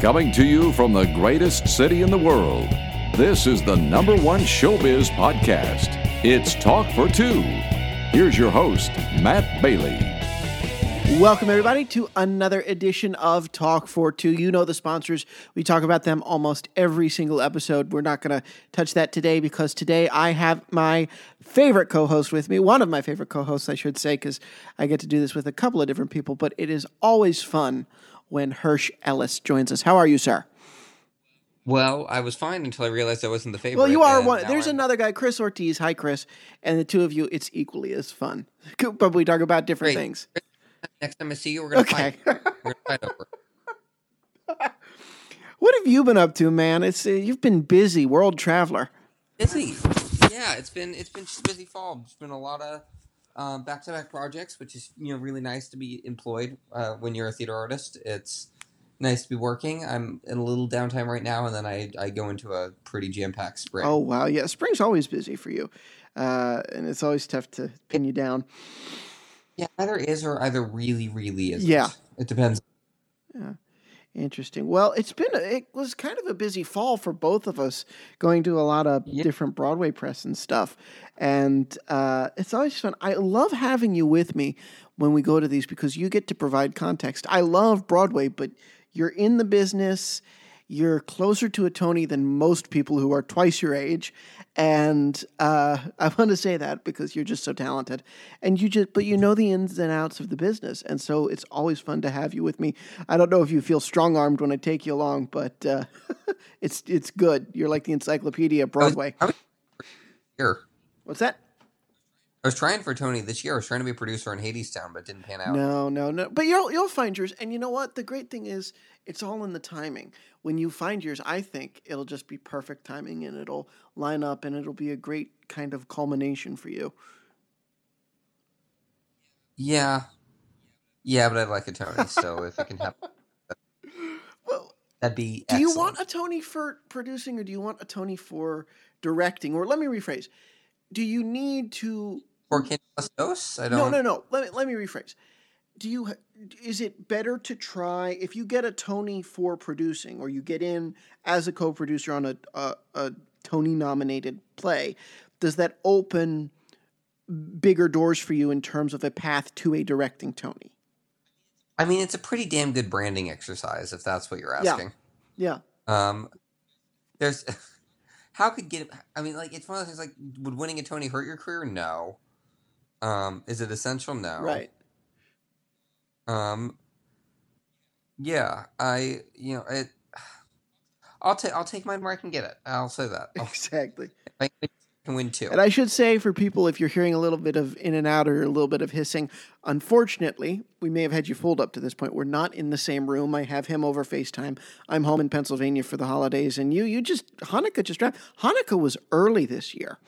Coming to you from the greatest city in the world, this is the number one showbiz podcast. It's Talk for Two. Here's your host, Matt Bailey. Welcome, everybody, to another edition of Talk for Two. You know the sponsors. We talk about them almost every single episode. We're not going to touch that today because today I have my favorite co host with me, one of my favorite co hosts, I should say, because I get to do this with a couple of different people, but it is always fun when Hirsch Ellis joins us. How are you, sir? Well, I was fine until I realized I wasn't the favorite. Well, you are one. There's I'm- another guy, Chris Ortiz. Hi, Chris. And the two of you, it's equally as fun. But we talk about different Great. things. Next time I see you, we're gonna Okay. fight. We're gonna fight over. What have you been up to, man? It's uh, you've been busy, world traveler. Busy. Yeah, it's been it's been just busy fall. It's been a lot of um, back-to-back projects, which is you know really nice to be employed uh, when you're a theater artist. It's nice to be working. I'm in a little downtime right now, and then I, I go into a pretty jam-packed spring. Oh wow, yeah, spring's always busy for you, uh, and it's always tough to pin you down. yeah, either is or either really really is. Yeah. it depends. Interesting. Well, it's been a, it was kind of a busy fall for both of us, going to a lot of Yeah. different Broadway press and stuff, and uh, it's always fun. I love having you with me when we go to these because you get to provide context. I love Broadway, but you're in the business. You're closer to a Tony than most people who are twice your age, and uh, I want to say that because you're just so talented, and you just but you know the ins and outs of the business, and so it's always fun to have you with me. I don't know if you feel strong armed when I take you along, but uh, it's it's good. You're like the encyclopedia of Broadway. Here. What's that? I was trying for Tony this year. I was trying to be a producer in Hadestown, but it didn't pan out. No, no, no. But you'll you'll find yours, and you know what? The great thing is, it's all in the timing. When you find yours, I think it'll just be perfect timing, and it'll line up, and it'll be a great kind of culmination for you. Yeah. Yeah, but I'd like a Tony, so if it can happen, Well, that'd be do you want a Tony for producing, or do you want a Tony for directing? Or let me rephrase: Do you need to For Ken Dos? I don't. No, no, no. Let me let me rephrase. Do you is it better to try if you get a Tony for producing or you get in as a co-producer on a a, a Tony nominated play, does that open bigger doors for you in terms of a path to a directing Tony? I mean, it's a pretty damn good branding exercise, if that's what you're asking. Yeah. Yeah. Um, there's. How could get? I mean, like it's one of those things. Like, would winning a Tony hurt your career? No. Um, is it essential? No. Right. Um. Yeah, I. You know it. I'll take. I'll take mine where I can get it. I'll say that. I'll, Exactly. I can win two. And I should say for people, if you're hearing a little bit of in and out or a little bit of hissing, unfortunately, we may have had you fooled up to this point. We're not in the same room. I have him over FaceTime. I'm home in Pennsylvania for the holidays, and you, you just Hanukkah just dropped. Hanukkah was early this year.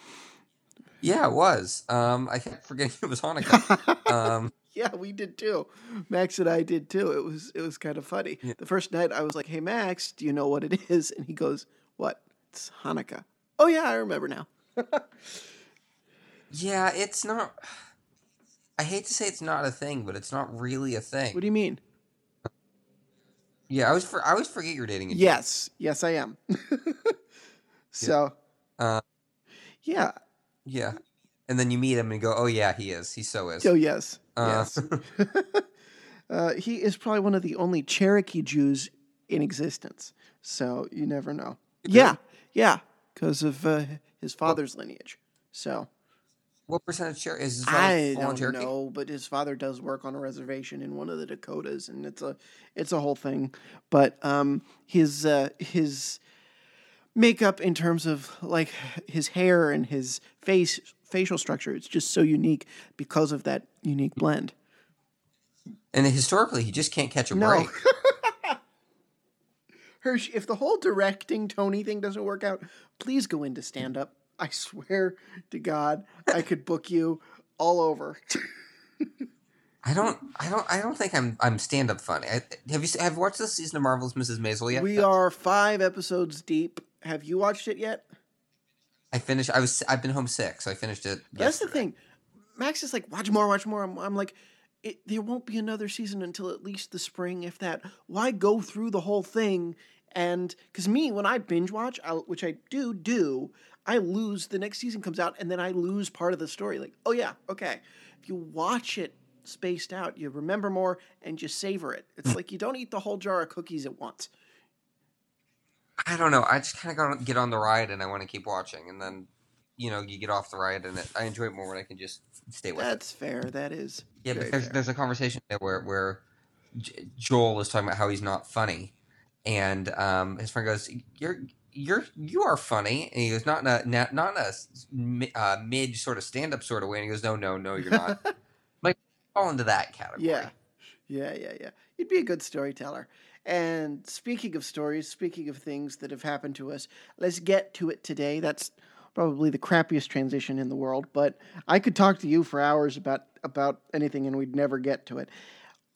Yeah, it was. Um, I kept forgetting it was Hanukkah. um, Yeah, we did too. Max and I did too. It was it was kind of funny. The first night I was like, "Hey Max, do you know what it is?" And he goes, "What? It's Hanukkah." Oh yeah, I remember now. yeah, it's not. I hate to say it's not a thing, but it's not really a thing. What do you mean? yeah, I was. For, I always forget you're dating. A Yes, yes, I am. so, Uh, yeah. Yeah, and then you meet him and go, "Oh yeah, he is. He so is." Oh yes, Uh, yes. uh, he is probably one of the only Cherokee Jews in existence. So you never know. Yeah, yeah, because of uh, his father's lineage. So what percentage share is his I don't Cherokee? know, but his father does work on a reservation in one of the Dakotas, and it's a it's a whole thing. But um, his uh, his makeup in terms of like his hair and his face facial structure, it's just so unique because of that unique blend. And historically, he just can't catch a No. break. Hirsch, if the whole directing Tony thing doesn't work out, please go into stand up. I swear to God, I could book you all over. I don't. I don't. I don't think I'm. I'm stand up funny. I, have you have you watched the season of Marvelous Mrs. Maisel yet? We are five episodes deep. Have you watched it yet? I finished. I was. I've been home sick, so I finished it. That's the thing. Max is like, watch more, watch more. I'm, I'm like, it, there won't be another season until at least the spring, if that. Why go through the whole thing? And because me, when I binge watch, I, which I do do, I lose the next season comes out, and then I lose part of the story. Like, oh yeah, okay. If you watch it spaced out, you remember more and you savor it. It's like you don't eat the whole jar of cookies at once. I don't know. I just kind of get on the ride and I want to keep watching, and then you know you get off the ride and it, I enjoy it more when I can just stay with That's fair. That is. Yeah, but there's fair. there's a conversation there where where J- Joel is talking about how he's not funny, and um, his friend goes, "You're you're you are funny," and he goes, "Not in a not, not in a uh, mid sort of stand up sort of way," and he goes, "No, no, no, you're not." like fall into that category. Yeah. Yeah, yeah, yeah. You'd be a good storyteller. And speaking of stories, speaking of things that have happened to us, let's get to it today. That's probably the crappiest transition in the world, but I could talk to you for hours about about anything and we'd never get to it.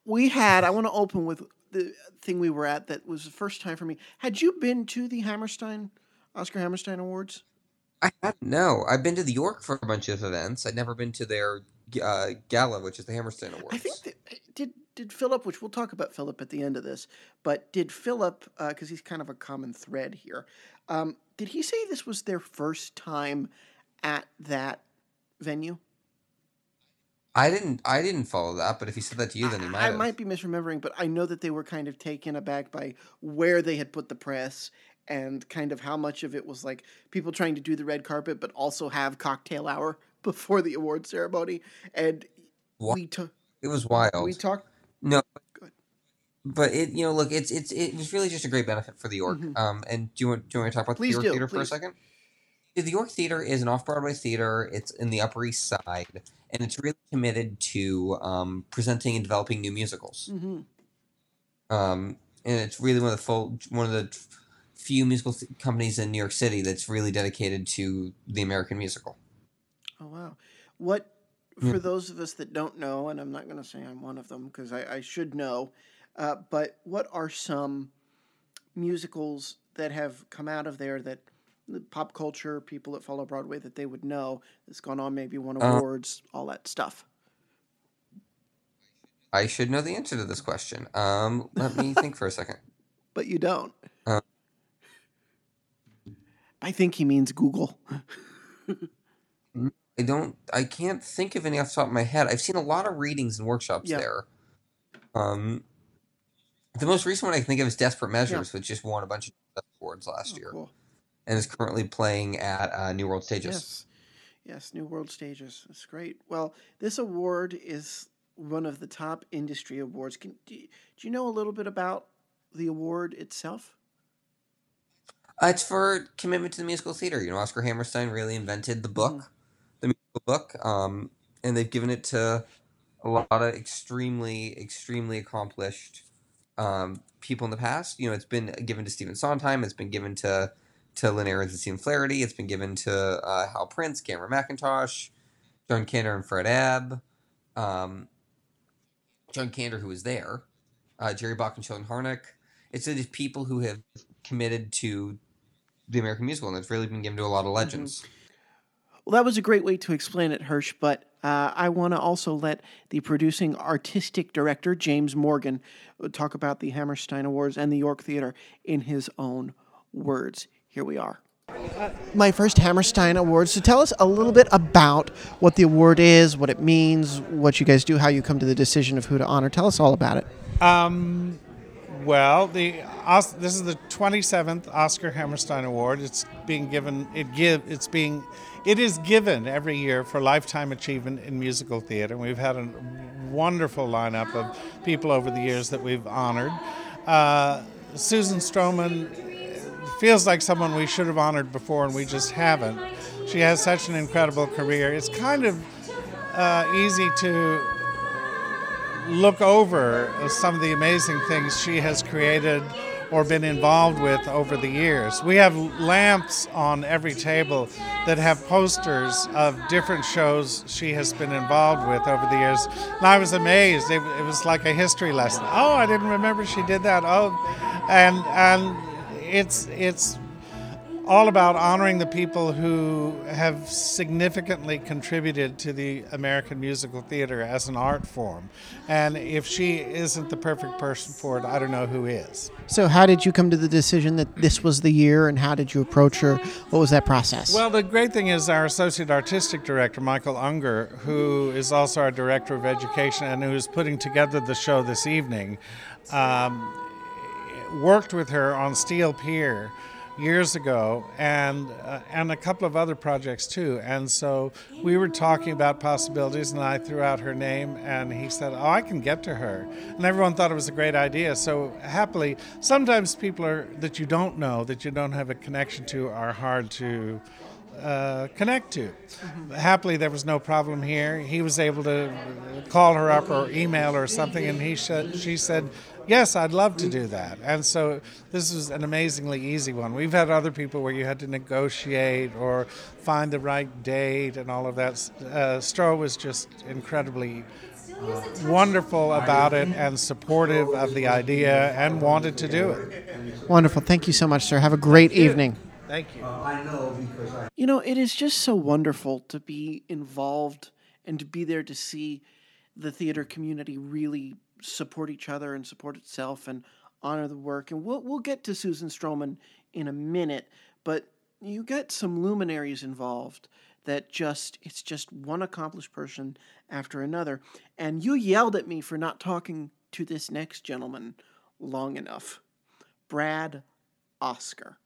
We had I want to open with the thing we were at that was the first time for me. Had you been to the Hammerstein Oscar Hammerstein Awards? I hadn't. No, I've been to the York for a bunch of events. I'd never been to their uh, gala, which is the Hammerstein Awards. I think did Philip, which we'll talk about Philip at the end of this, but did Philip, because he's kind of a common thread here, um, did he say this was their first time at that venue? I didn't. I didn't follow that. But if he said that to you, then he might. I might be misremembering, but I know that they were kind of taken aback by where they had put the press and kind of how much of it was like people trying to do the red carpet, but also have cocktail hour before the award ceremony. And What? we took It was wild. we talked. No. Good. But it, you know, look, it's it's it was really just a great benefit for the York. Mhm. Um, and do you want do you want to talk about Please the York do, Theater for a second? The York Theater is an off Broadway theater. It's in the Upper East Side, and it's really committed to um, presenting and developing new musicals. hmm Um, and it's really one of the full one of the few musical th- companies in New York City that's really dedicated to the American musical. Oh wow! What Yeah. for those of us that don't know, and I'm not going to say I'm one of them because I, I should know, uh, but what are some musicals that have come out of there that the pop culture people that follow Broadway that they would know that's gone on maybe won Uh, awards, all that stuff. I should know the answer to this question. Um, let me think for a second. But you don't. Uh. I think he means Google. I don't. I can't think of any off the top of my head. I've seen a lot of readings and workshops Yeah. there. Um, the most recent one I can think of is Desperate Measures, which just won a bunch of awards last Oh, year cool. and is currently playing at uh, New World Stages. Yes. Yes, New World Stages. That's great. Well, this award is one of the top industry awards. Can, do, you, do you know a little bit about the award itself? Uh, it's for commitment to the musical theater. You know, Oscar Hammerstein really invented the book, Mm-hmm. The musical book, um, and they've given it to a lot of extremely, extremely accomplished um, people in the past. You know, it's been given to Stephen Sondheim. It's been given to to Lynn Ahrens and Stephen Flaherty. It's been given to uh, Hal Prince, Cameron Mackintosh, John Kander, and Fred Ebb. Um, John Kander, who was there, uh, Jerry Bock and Sheldon Harnick. It's these people who have committed to the American musical, and it's really been given to a lot of legends. Well, that was a great way to explain it, Hirsch, but uh, I want to also let the producing artistic director, James Morgan, uh, talk about the Hammerstein Awards and the York Theater in his own words. Here we are. My first Hammerstein Awards. So tell us a little bit about what the award is, what it means, what you guys do, how you come to the decision of who to honor. Tell us all about it. Um, well, the Os- this is the 27th Oscar Hammerstein Award. It's being given. It give. It's being. It is given every year for lifetime achievement in musical theater. We've had a wonderful lineup of people over the years that we've honored. Uh, Susan Stroman feels like someone we should have honored before, and we just haven't. She has such an incredible career. It's kind of uh, easy to look over some of the amazing things she has created or been involved with over the years. We have lamps on every table that have posters of different shows she has been involved with over the years. And I was amazed. It, it was like a history lesson. Oh, I didn't remember she did that. Oh, and and it's it's all about honoring the people who have significantly contributed to the American musical theater as an art form. And if she isn't the perfect person for it, I don't know who is. So, how did you come to the decision that this was the year, and how did you approach her? What was that process? Well, the great thing is our associate artistic director, Michael Unger, who is also our director of education and who is putting together the show this evening, um, worked with her on Steel Pier years ago and uh, and a couple of other projects too and so we were talking about possibilities and I threw out her name and he said oh I can get to her and everyone thought it was a great idea so happily sometimes people are that you don't know that you don't have a connection to are hard to uh, connect to. Mm-hmm. Happily, there was no problem here. He was able to call her up or email her or something, and he said, she said, Yes, I'd love to do that. And so this is an amazingly easy one. We've had other people where you had to negotiate or find the right date and all of that. Uh, Stroh was just incredibly uh, wonderful about it and supportive of the idea and wanted to do it. Wonderful. Thank you so much, sir. Have a great evening. Thank you. Uh, I know because I. You know, it is just so wonderful to be involved and to be there to see the theater community really support each other and support itself and honor the work. And we'll we'll get to Susan Stroman in a minute, but you get some luminaries involved that just it's just one accomplished person after another. And you yelled at me for not talking to this next gentleman long enough. Brad Oscar.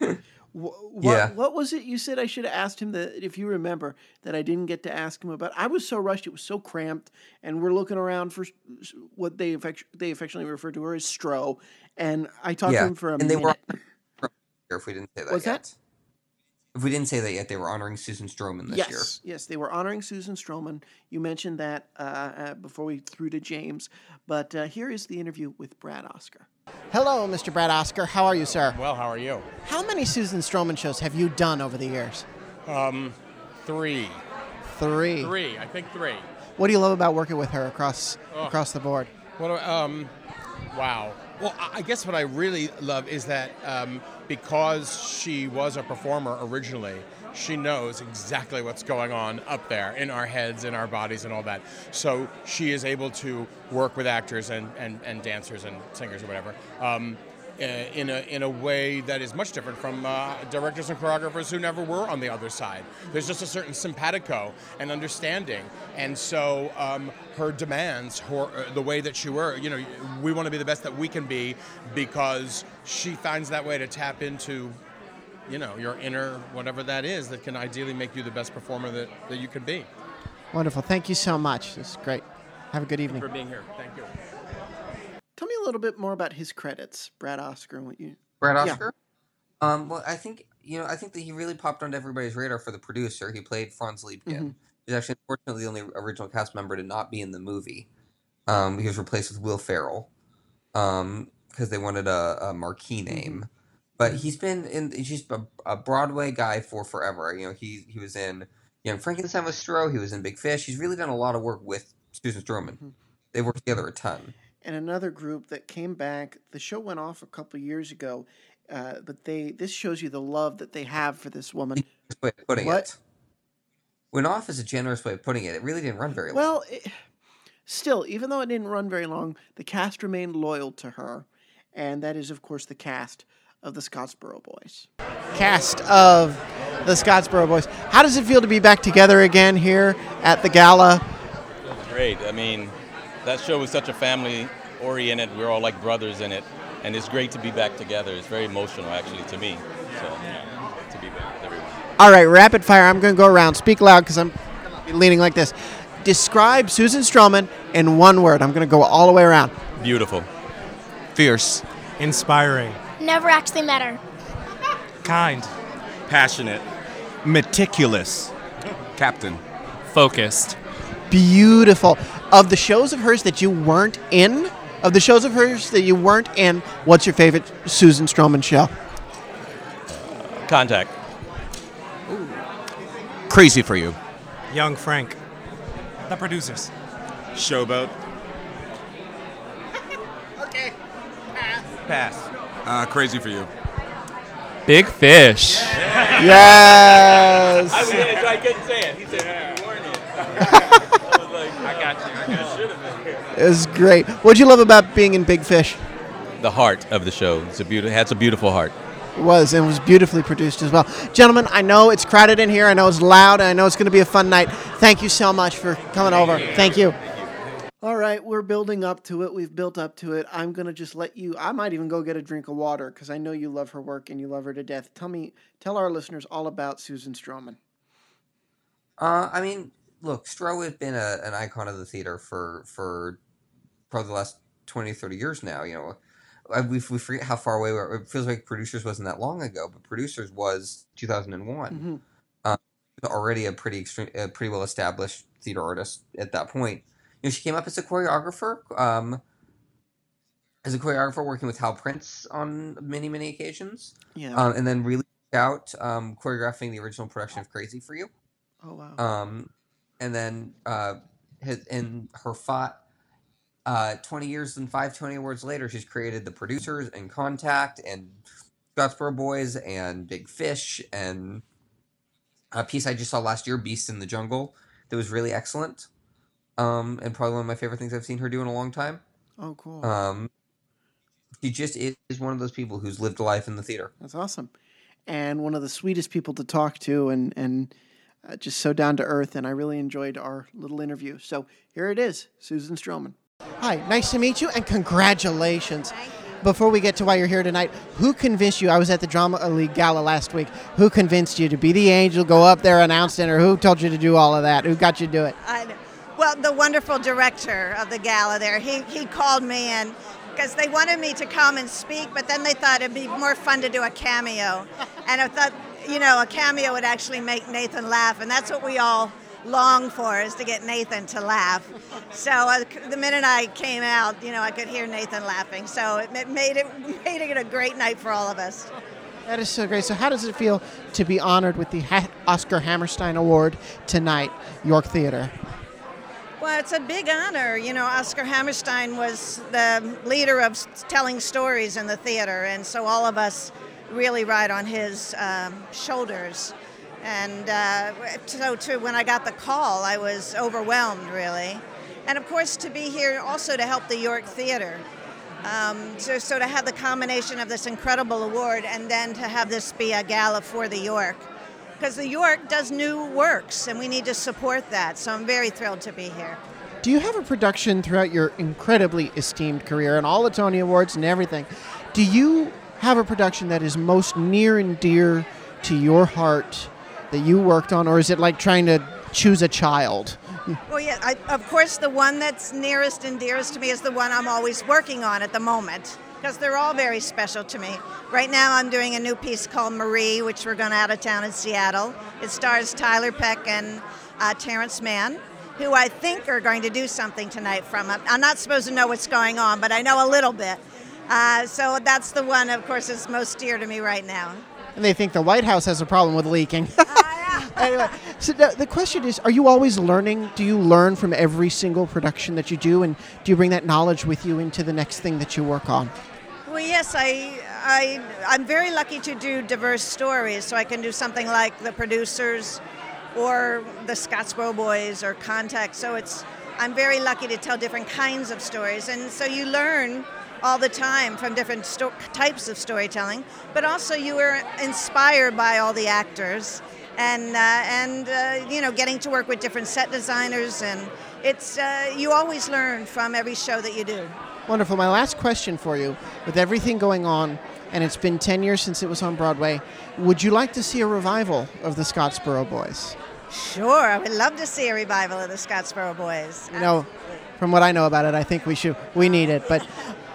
What, yeah. What was it you said I should have asked him that if you remember that I didn't get to ask him about? I was so rushed; it was so cramped, and we're looking around for what they affect, they affectionately refer to her as Stro, and I talked yeah. to him for a and minute. They were if we didn't say that yet. that? If we didn't say that yet, they were honoring Susan Stroman this yes, year. Yes, yes, they were honoring Susan Stroman. You mentioned that uh, uh, before we threw to James, but uh, here is the interview with Brad Oscar. Hello, Mr. Brad Oscar. How are you, sir? Well, how are you? How many Susan Stroman shows have you done over the years? Um, three. Three. Three. I think three. What do you love about working with her across oh. across the board? What? Um, wow. Well, I guess what I really love is that um, because she was a performer originally, she knows exactly what's going on up there in our heads, in our bodies, and all that. So she is able to work with actors and, and, and dancers and singers or whatever. Um, uh, in a in a way that is much different from uh, directors and choreographers who never were on the other side. There's just a certain simpatico and understanding, and so um, her demands, her, uh, the way that she were, you know, we want to be the best that we can be because she finds that way to tap into you know your inner whatever that is that can ideally make you the best performer that, that you can be. Wonderful. Thank you so much. This is great. Have a good evening. For being here. Thank you. Tell me a little bit more about his credits brad oscar and what you brad oscar? Yeah. um, well i think you know i think that he really popped onto everybody's radar for the producer. He played franz liebkind mm-hmm. he's actually unfortunately the only original cast member to not be in the movie. Um, he was replaced with will ferrell because um, they wanted a, a marquee mm-hmm. name. mm-hmm but he's been in he's just a, a, Broadway guy for forever. You know, he he was in Young Frankenstein with Stroh. He was in Big Fish. He's really done a lot of work with Susan Stroman. Mm-hmm. They worked together a ton. And another group that came back. The show went off a couple years ago, uh, but they this shows you the love that they have for this woman. Putting what? it. Went off is a generous way of putting it. It really didn't run very long. Well, it, still, even though it didn't run very long, the cast remained loyal to her, and that is, of course, the cast of the Scottsboro Boys. Cast of the Scottsboro Boys. How does it feel to be back together again here at the gala? Great. I mean, that show was such a family oriented. We're all like brothers in it, and it's great to be back together. It's very emotional, actually, to me. So, yeah, to be back with everyone. All right, rapid fire. I'm going to go around. Speak loud because I'm leaning like this. Describe Susan Stroman in one word. I'm going to go all the way around. Beautiful. Fierce. Inspiring never actually met her. Kind. Passionate. Meticulous. Captain. Focused. Beautiful. Of the shows of hers that you weren't in, of the shows of hers that you weren't in, what's your favorite Susan Stroman show? Contact. Ooh. Crazy for you. Young Frank. The producers. Showboat. okay. Pass. Pass. Uh, crazy for you. Big Fish. Yes. I couldn't say it. He said, "Warn it." I got you. I got you. It was great. What'd you love about being in Big Fish? The heart of the show. It's a beautiful. Has a beautiful heart. It was and it was beautifully produced as well. Gentlemen, I know it's crowded in here. I know it's loud. And I know it's going to be a fun night. Thank you so much for coming over. Thank you. All right, we're building up to it. We've built up to it. I'm going to just let you I might even go get a drink of water cuz I know you love her work and you love her to death. Tell me tell our listeners all about Susan Stroman. Uh, I mean, look, Stroh has been a, an icon of the theater for for probably the last 20, 30 years now. You know, we, we forget how far away we are. It feels like Producers wasn't that long ago, but Producers was 2001. Mhm. Already a pretty extreme, a pretty well established theater artist at that point. You know, she came up as a choreographer. Um, as a choreographer, working with Hal Prince on many, many occasions, Yeah. um, and then really out um, choreographing the original production of Crazy for You. oh wow. Um, and then uh, his, in her fought uh, 20 years and five Tony Awards later, she's created the producers and Contact and Scottsboro Boys and Big Fish and a piece I just saw last year, Beast in the Jungle, that was really excellent. Um, and probably one of my favorite things I've seen her do in a long time. oh cool. Um, she just is one of those people who's lived a life in the theater. That's awesome. And one of the sweetest people to talk to and and uh, just so down to earth and I really enjoyed our little interview. So here it is, Susan Stroman. Hi, nice to meet you and congratulations. Before we get to why you're here tonight, who convinced you? I was at the Drama League Gala last week. Who convinced you to be the angel, go up there, announce it, or who told you to do all of that? Who got you to do it? I know. Well, the wonderful director of the gala there, he, he called me in because they wanted me to come and speak, but then they thought it'd be more fun to do a cameo. And I thought, you know, a cameo would actually make Nathan laugh, and that's what we all long for is to get Nathan to laugh. So uh, the minute I came out, you know, I could hear Nathan laughing. So it made it made it a great night for all of us. That is so great. So, how does it feel to be honored with the ha- Oscar Hammerstein Award tonight, York Theater? Well, it's a big honor. You know, Oscar Hammerstein was the leader of telling stories in the theater, and so all of us really ride on his um, shoulders. And uh, so, too, when I got the call, I was overwhelmed, really. And of course, to be here also to help the York Theater. Um, so, so to have the combination of this incredible award and then to have this be a gala for the York because the York does new works and we need to support that. So I'm very thrilled to be here. Do you have a production throughout your incredibly esteemed career and all the Tony Awards and everything? Do you have a production that is most near and dear to your heart that you worked on, or is it like trying to choose a child? Well, yeah, I, of course, the one that's nearest and dearest to me is the one I'm always working on at the moment because they're all very special to me. Right now, I'm doing a new piece called Marie, which we're going out of town in Seattle. It stars Tiler Peck and uh, Terrence Mann, who I think are going to do something tonight from it. I'm not supposed to know what's going on, but I know a little bit. Uh, so that's the one, of course, is most dear to me right now. And they think the White House has a problem with leaking. anyway, so the, the question is are you always learning? Do you learn from every single production that you do? And do you bring that knowledge with you into the next thing that you work on? Well, yes, I, I, I'm very lucky to do diverse stories, so I can do something like the producers, or the Scottsboro Boys, or Contact. So it's, I'm very lucky to tell different kinds of stories, and so you learn all the time from different sto- types of storytelling. But also, you are inspired by all the actors, and uh, and uh, you know, getting to work with different set designers, and it's uh, you always learn from every show that you do. Wonderful. My last question for you with everything going on, and it's been 10 years since it was on Broadway, would you like to see a revival of the Scottsboro Boys? Sure, I would love to see a revival of the Scottsboro Boys. You know, from what I know about it, I think we should, we need it. But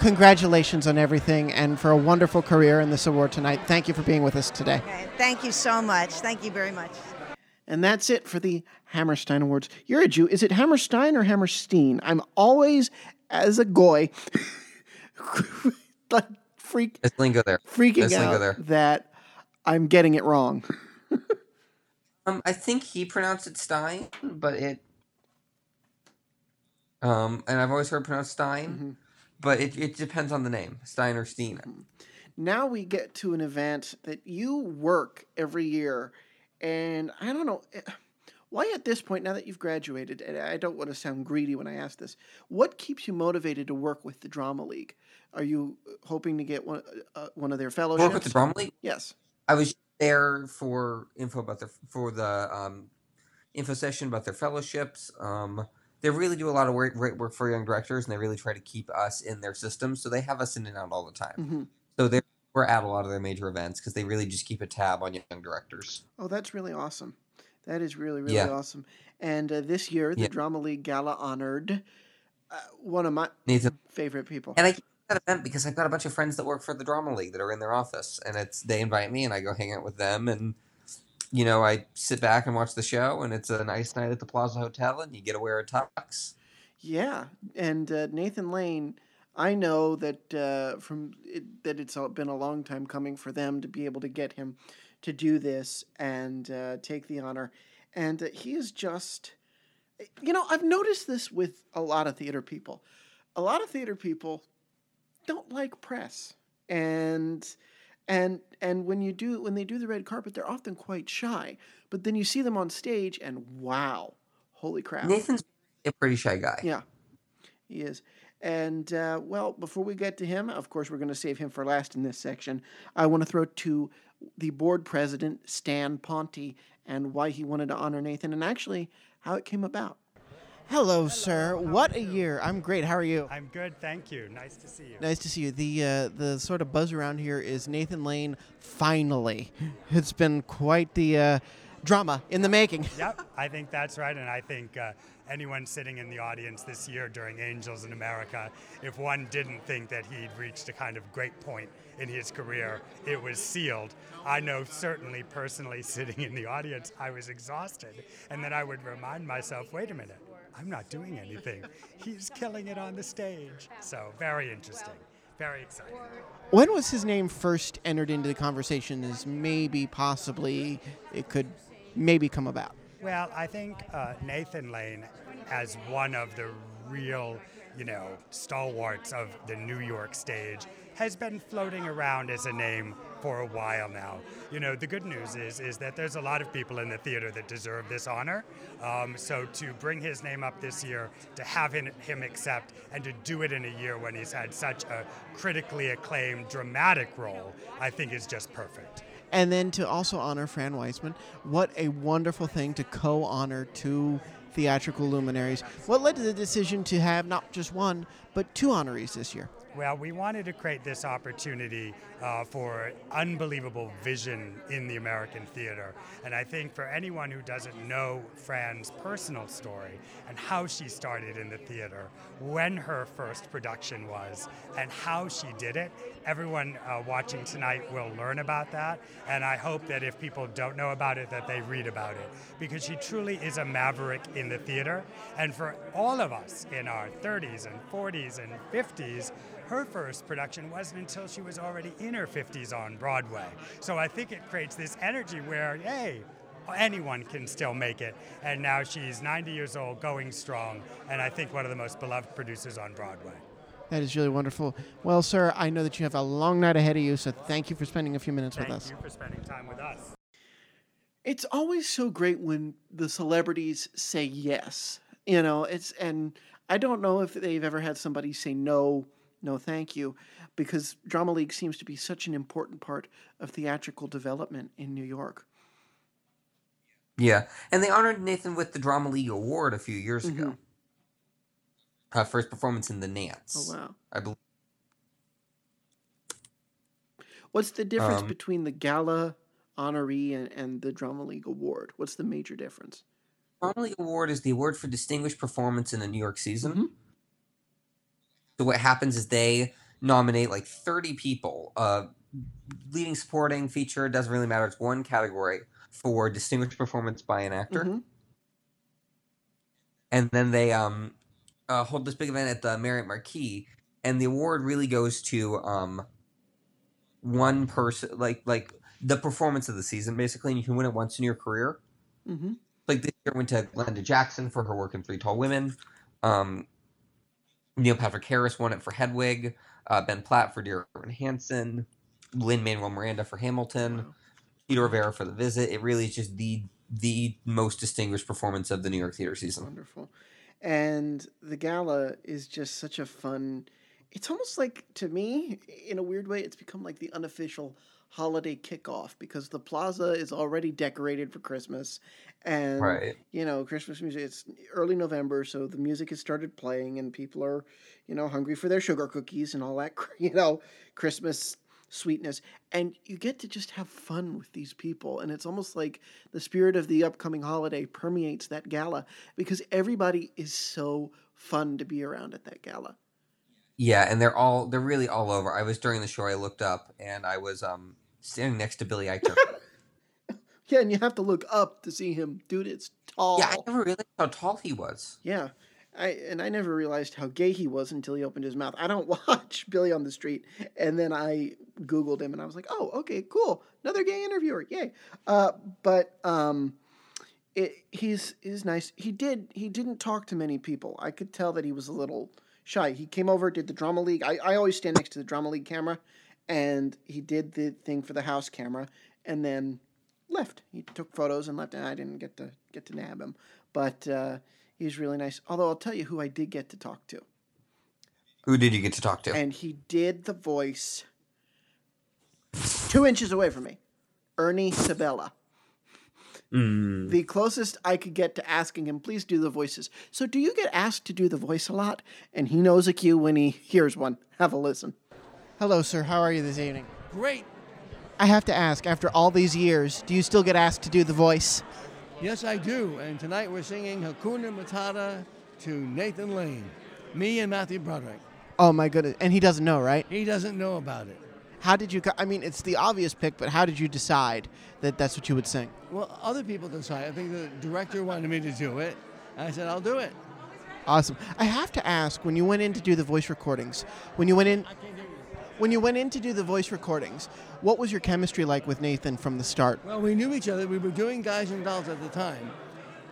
congratulations on everything and for a wonderful career in this award tonight. Thank you for being with us today. Okay, Thank you so much. Thank you very much. And that's it for the Hammerstein Awards. You're a Jew. Is it Hammerstein or Hammerstein? I'm always, as a goy, like freak, There's lingo there. freaking There's lingo out there. that I'm getting it wrong. Um, I think he pronounced it Stein, but it. Um, and I've always heard it pronounced Stein, Mm-hmm. But it, it depends on the name, Stein or Steen. now we get to an event that you work every year, and I don't know. eh, Why at this point, now that you've graduated, and I don't want to sound greedy when I ask this, what keeps you motivated to work with the Drama League? Are you hoping to get one, uh, one of their fellowships? Work with the Drama League. Yes. I was there for info about the for the um, info session about their fellowships. Um, they really do a lot of work, great work for young directors, and they really try to keep us in their system. So they have us in and out all the time. Mhm. So they we're at a lot of their major events because they really just keep a tab on young directors. Oh, that's really awesome. That is really, really Yeah. awesome. And uh, this year, the Yeah. Drama League Gala honored uh, one of my Nathan, favorite people. and I keep that event because I've got a bunch of friends that work for the Drama League that are in their office, and it's they invite me, and I go hang out with them, and you know I sit back and watch the show, and it's a nice night at the Plaza Hotel, and you get to wear a tux. Yeah, and uh, Nathan Lane, I know that uh, from it, that it's been a long time coming for them to be able to get him to do this and uh, take the honor, and uh, he is just, you know, I've noticed this with a lot of theater people. A lot of theater people don't like press, and and and when you do when they do the red carpet, they're often quite shy. But then you see them on stage, and wow, holy crap! Nathan's a pretty shy guy. Yeah, he is. And uh, well, before we get to him, of course, we're going to save him for last in this section. I want to throw to the board president, Stan Ponte, and why he wanted to honor Nathan and actually how it came about. Hello, sir. What a year. I'm great. How are you? I'm good, thank you. Nice to see you. Nice to see you. The uh, the sort of buzz around here is Nathan Lane. Finally, it's been quite the uh, drama in the making. yep, I think that's right, and I think uh, anyone sitting in the audience this year during Angels in America, if one didn't think that he'd reached a kind of great point in his career, it was sealed. I know certainly personally sitting in the audience, I was exhausted, and then I would remind myself, wait a minute, I'm not doing anything. He's killing it on the stage. So very interesting, very exciting. When was his name first entered into the conversation as maybe, possibly, it could maybe come about? Well, I think uh, Nathan Lane, as one of the real, you know, stalwarts of the New York stage, has been floating around as a name for a while now. You know, the good news is is that there's a lot of people in the theater that deserve this honor. Um, so to bring his name up this year, to have him, him accept, and to do it in a year when he's had such a critically acclaimed dramatic role, I think is just perfect. And then to also honor Fran Weissler, what a wonderful thing to co honor two theatrical luminaries. What led to the decision to have not just one, but two honorees this year? Well, we wanted to create this opportunity uh, for unbelievable vision in the American theater. And I think for anyone who doesn't know Fran's personal story and how she started in the theater, when her first production was, and how she did it, everyone uh, watching tonight will learn about that. And I hope that if people don't know about it, that they read about it. Because she truly is a maverick in the theater. And for all of us in our 30s and 40s and 50s, her first production wasn't until she was already in her 50s on Broadway. So I think it creates this energy where, hey, anyone can still make it. And now she's 90 years old, going strong, and I think one of the most beloved producers on Broadway. That is really wonderful. Well, sir, I know that you have a long night ahead of you, so thank you for spending a few minutes Thank with us. Thank you for spending time with us. It's always so great when the celebrities say yes. You know, it's and I don't know if they've ever had somebody say no, no thank you, because Drama League seems to be such an important part of theatrical development in New York. Yeah, and they honored Nathan with the Drama League Award a few years ago. Uh, his performance in The Nance. Oh wow. I believe. What's the difference Um, between the gala honoree and, and the Drama League Award? What's the major difference? Drama League Award is the award for distinguished performance in a New York season. Mm-hmm. So what happens is they nominate like 30 people, uh, leading, supporting, feature, doesn't really matter. It's one category for distinguished performance by an actor. Mhm. And then they um, uh, hold this big event at the Marriott Marquis, and the award really goes to um, one person, like like the performance of the season, basically. And you can win it once in your career. Mm-hmm. Like this year went to Glenda Jackson for her work in Three Tall Women. Um, Neil Patrick Harris won it for Hedwig. Uh, ben Platt for Dear Evan Hansen. Lin Manuel Miranda for Hamilton, Chita Rivera for The Visit. It really is just the the most distinguished performance of the New York theater season. Wonderful. And the gala is just such a fun. It's almost like to me, in a weird way, it's become like the unofficial holiday kickoff because the plaza is already decorated for Christmas, and Right. you know Christmas music. It's early November, so the music has started playing, and people are, you know, hungry for their sugar cookies and all that, you know, Christmas sweetness, and you get to just have fun with these people, and it's almost like the spirit of the upcoming holiday permeates that gala because everybody is so fun to be around at that gala. Yeah, and they're all they're really all over. I was during the show. I looked up and I was um standing next to Billy Eichner. Yeah, and you have to look up to see him, dude. It's tall. yeah, I never realized how tall he was. Yeah. I and I never realized how gay he was until he opened his mouth. I don't watch Billy on the Street, and then I googled him, and I was like, "Oh, okay, cool, another gay interviewer, yay!" Uh, but um, it, he's he's nice. He did he didn't talk to many people. I could tell that he was a little shy. He came over, did the drama league. I, I always stand next to the drama league camera, and he did the thing for the house camera, and then left. He took photos and left, and I didn't get to get to nab him, but uh, he's really nice. Although I'll tell you who I did get to talk to, Who did you get to talk to? and he did the voice two inches away from me, Ernie Sabella. Mm. The closest I could get to asking him, please do the voices. So, do you get asked to do the voice a lot? And he knows a cue when he hears one. Have a listen. Hello, sir. How are you this evening? Great. I have to ask, after all these years, do you still get asked to do the voice? Yes, I do. And tonight we're singing Hakuna Matata to Nathan Lane, me and Matthew Broderick. Oh my goodness! And he doesn't know, right? He doesn't know about it. How did you? co- I mean, it's the obvious pick, but how did you decide that that's what you would sing? Well, other people decide. I think the director wanted me to do it. I said, I'll do it. Awesome. I have to ask, when you went in to do the voice recordings, when you went in, when you went in to do the voice recordings, what was your chemistry like with Nathan from the start? Well, we knew each other. We were doing Guys and Dolls at the time.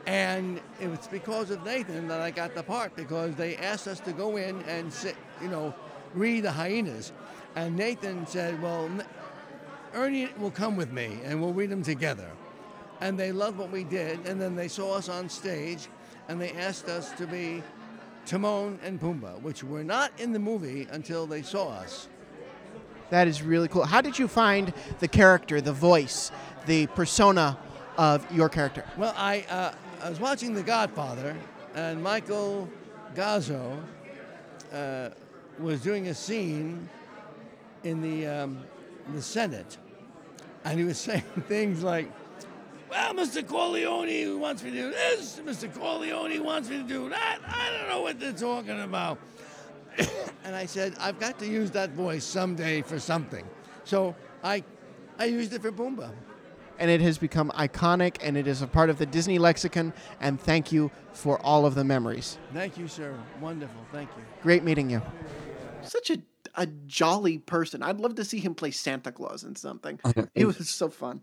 And it was because of Nathan that I got the part because they asked us to go in and sit, you know, read the hyenas. And Nathan said, Well, Ernie will come with me and we'll read them together. And they loved what we did. And then they saw us on stage and they asked us to be Timon and Pumbaa, which were not in the movie until they saw us. That is really cool. How did you find the character, the voice, the persona of your character? Well, I, uh, I was watching The Godfather, and Michael Gazzo uh, was doing a scene in the, um, the Senate, and he was saying things like, well, Mr. Corleone wants me to do this, Mr. Corleone wants me to do that. I don't know what they're talking about. and I said, I've got to use that voice someday for something. So I, I used it for Pumbaa. And it has become iconic, and it is a part of the Disney lexicon. And thank you for all of the memories. Thank you, sir. Wonderful. Thank you. Great meeting you. Such a a jolly person. I'd love to see him play Santa Claus in something. It was so fun.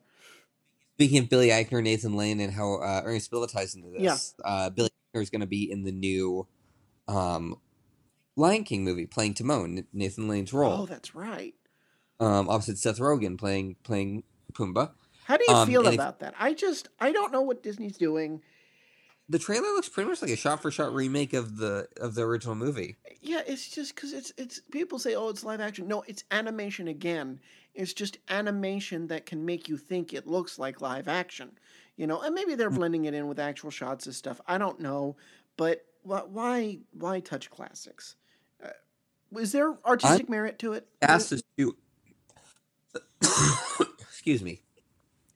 Speaking of Billy Eichner, Nathan Lane, and how uh, Ernie Sabella ties into this, Yeah. uh, Billy Eichner is going to be in the new um, Lion King movie, playing Timon, Nathan Lane's role, Oh, that's right. um, opposite Seth Rogen playing playing Pumbaa. How do you Um, feel and if- about that? I just I don't know what Disney's doing. The trailer looks pretty much like a shot for shot remake of the of the original movie. Yeah, it's just because it's it's people say, oh, it's live action. No, it's animation again. It's just animation that can make you think it looks like live action. You know, and maybe they're blending it in with actual shots and stuff. I don't know, but why why touch classics? Is there artistic merit to it? Cast is too. Excuse me.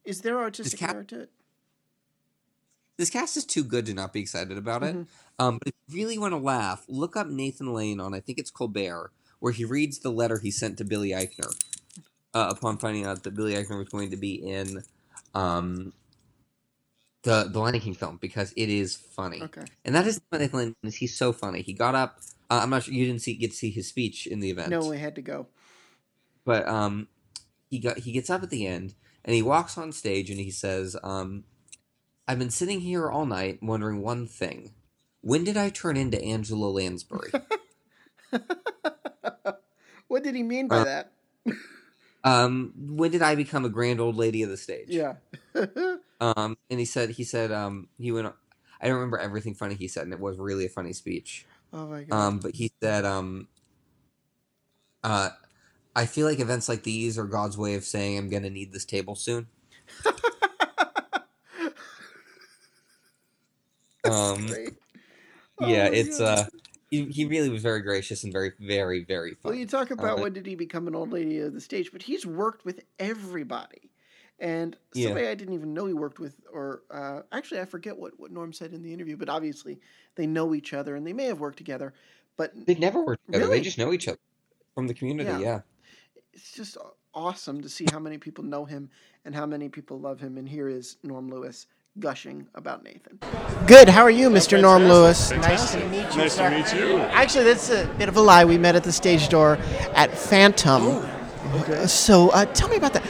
Is there artistic ca- merit to it? This cast is too good to not be excited about it. Mhm. Um, but if you really want to laugh, look up Nathan Lane on I think it's Colbert, where he reads the letter he sent to Billy Eichner uh, upon finding out that Billy Eichner was going to be in um, the the Lion King film because it is funny. Okay. And that is Nathan Lane is. He's so funny. He got up. Uh, I'm not sure you didn't see get to see his speech in the event. No, we had to go. but um, he got he gets up at the end and he walks on stage and he says, um, "I've been sitting here all night wondering one thing: when did I turn into Angela Lansbury?" What did he mean by Uh, that? um, when did I become a grand old lady of the stage? Yeah. Um, and he said, he said, um, he went. I don't remember everything funny he said, and it was really a funny speech. Oh my god. Um, but he said, um, uh, I feel like events like these are God's way of saying I'm gonna need this table soon. um, Great. yeah, Oh it's God. uh, he, he really was very gracious and very, very, very Well, you talk about Uh, when did he become an old lady of the stage, but he's worked with everybody. And Yeah. somebody I didn't even know he worked with, or uh, actually, I forget what, what Norm said in the interview, but obviously they know each other and they may have worked together. But They've never worked together. Really? They just know each other from the community. Yeah. Yeah. it's just awesome to see how many people know him and how many people love him. And here is Norm Lewis gushing about Nathan. Good. How are you, Mr. Norm Lewis? Nice to meet you. Nice sir. to meet you. Actually, that's a bit of a lie. We met at the stage door at Phantom. Oh, So uh, tell me about that.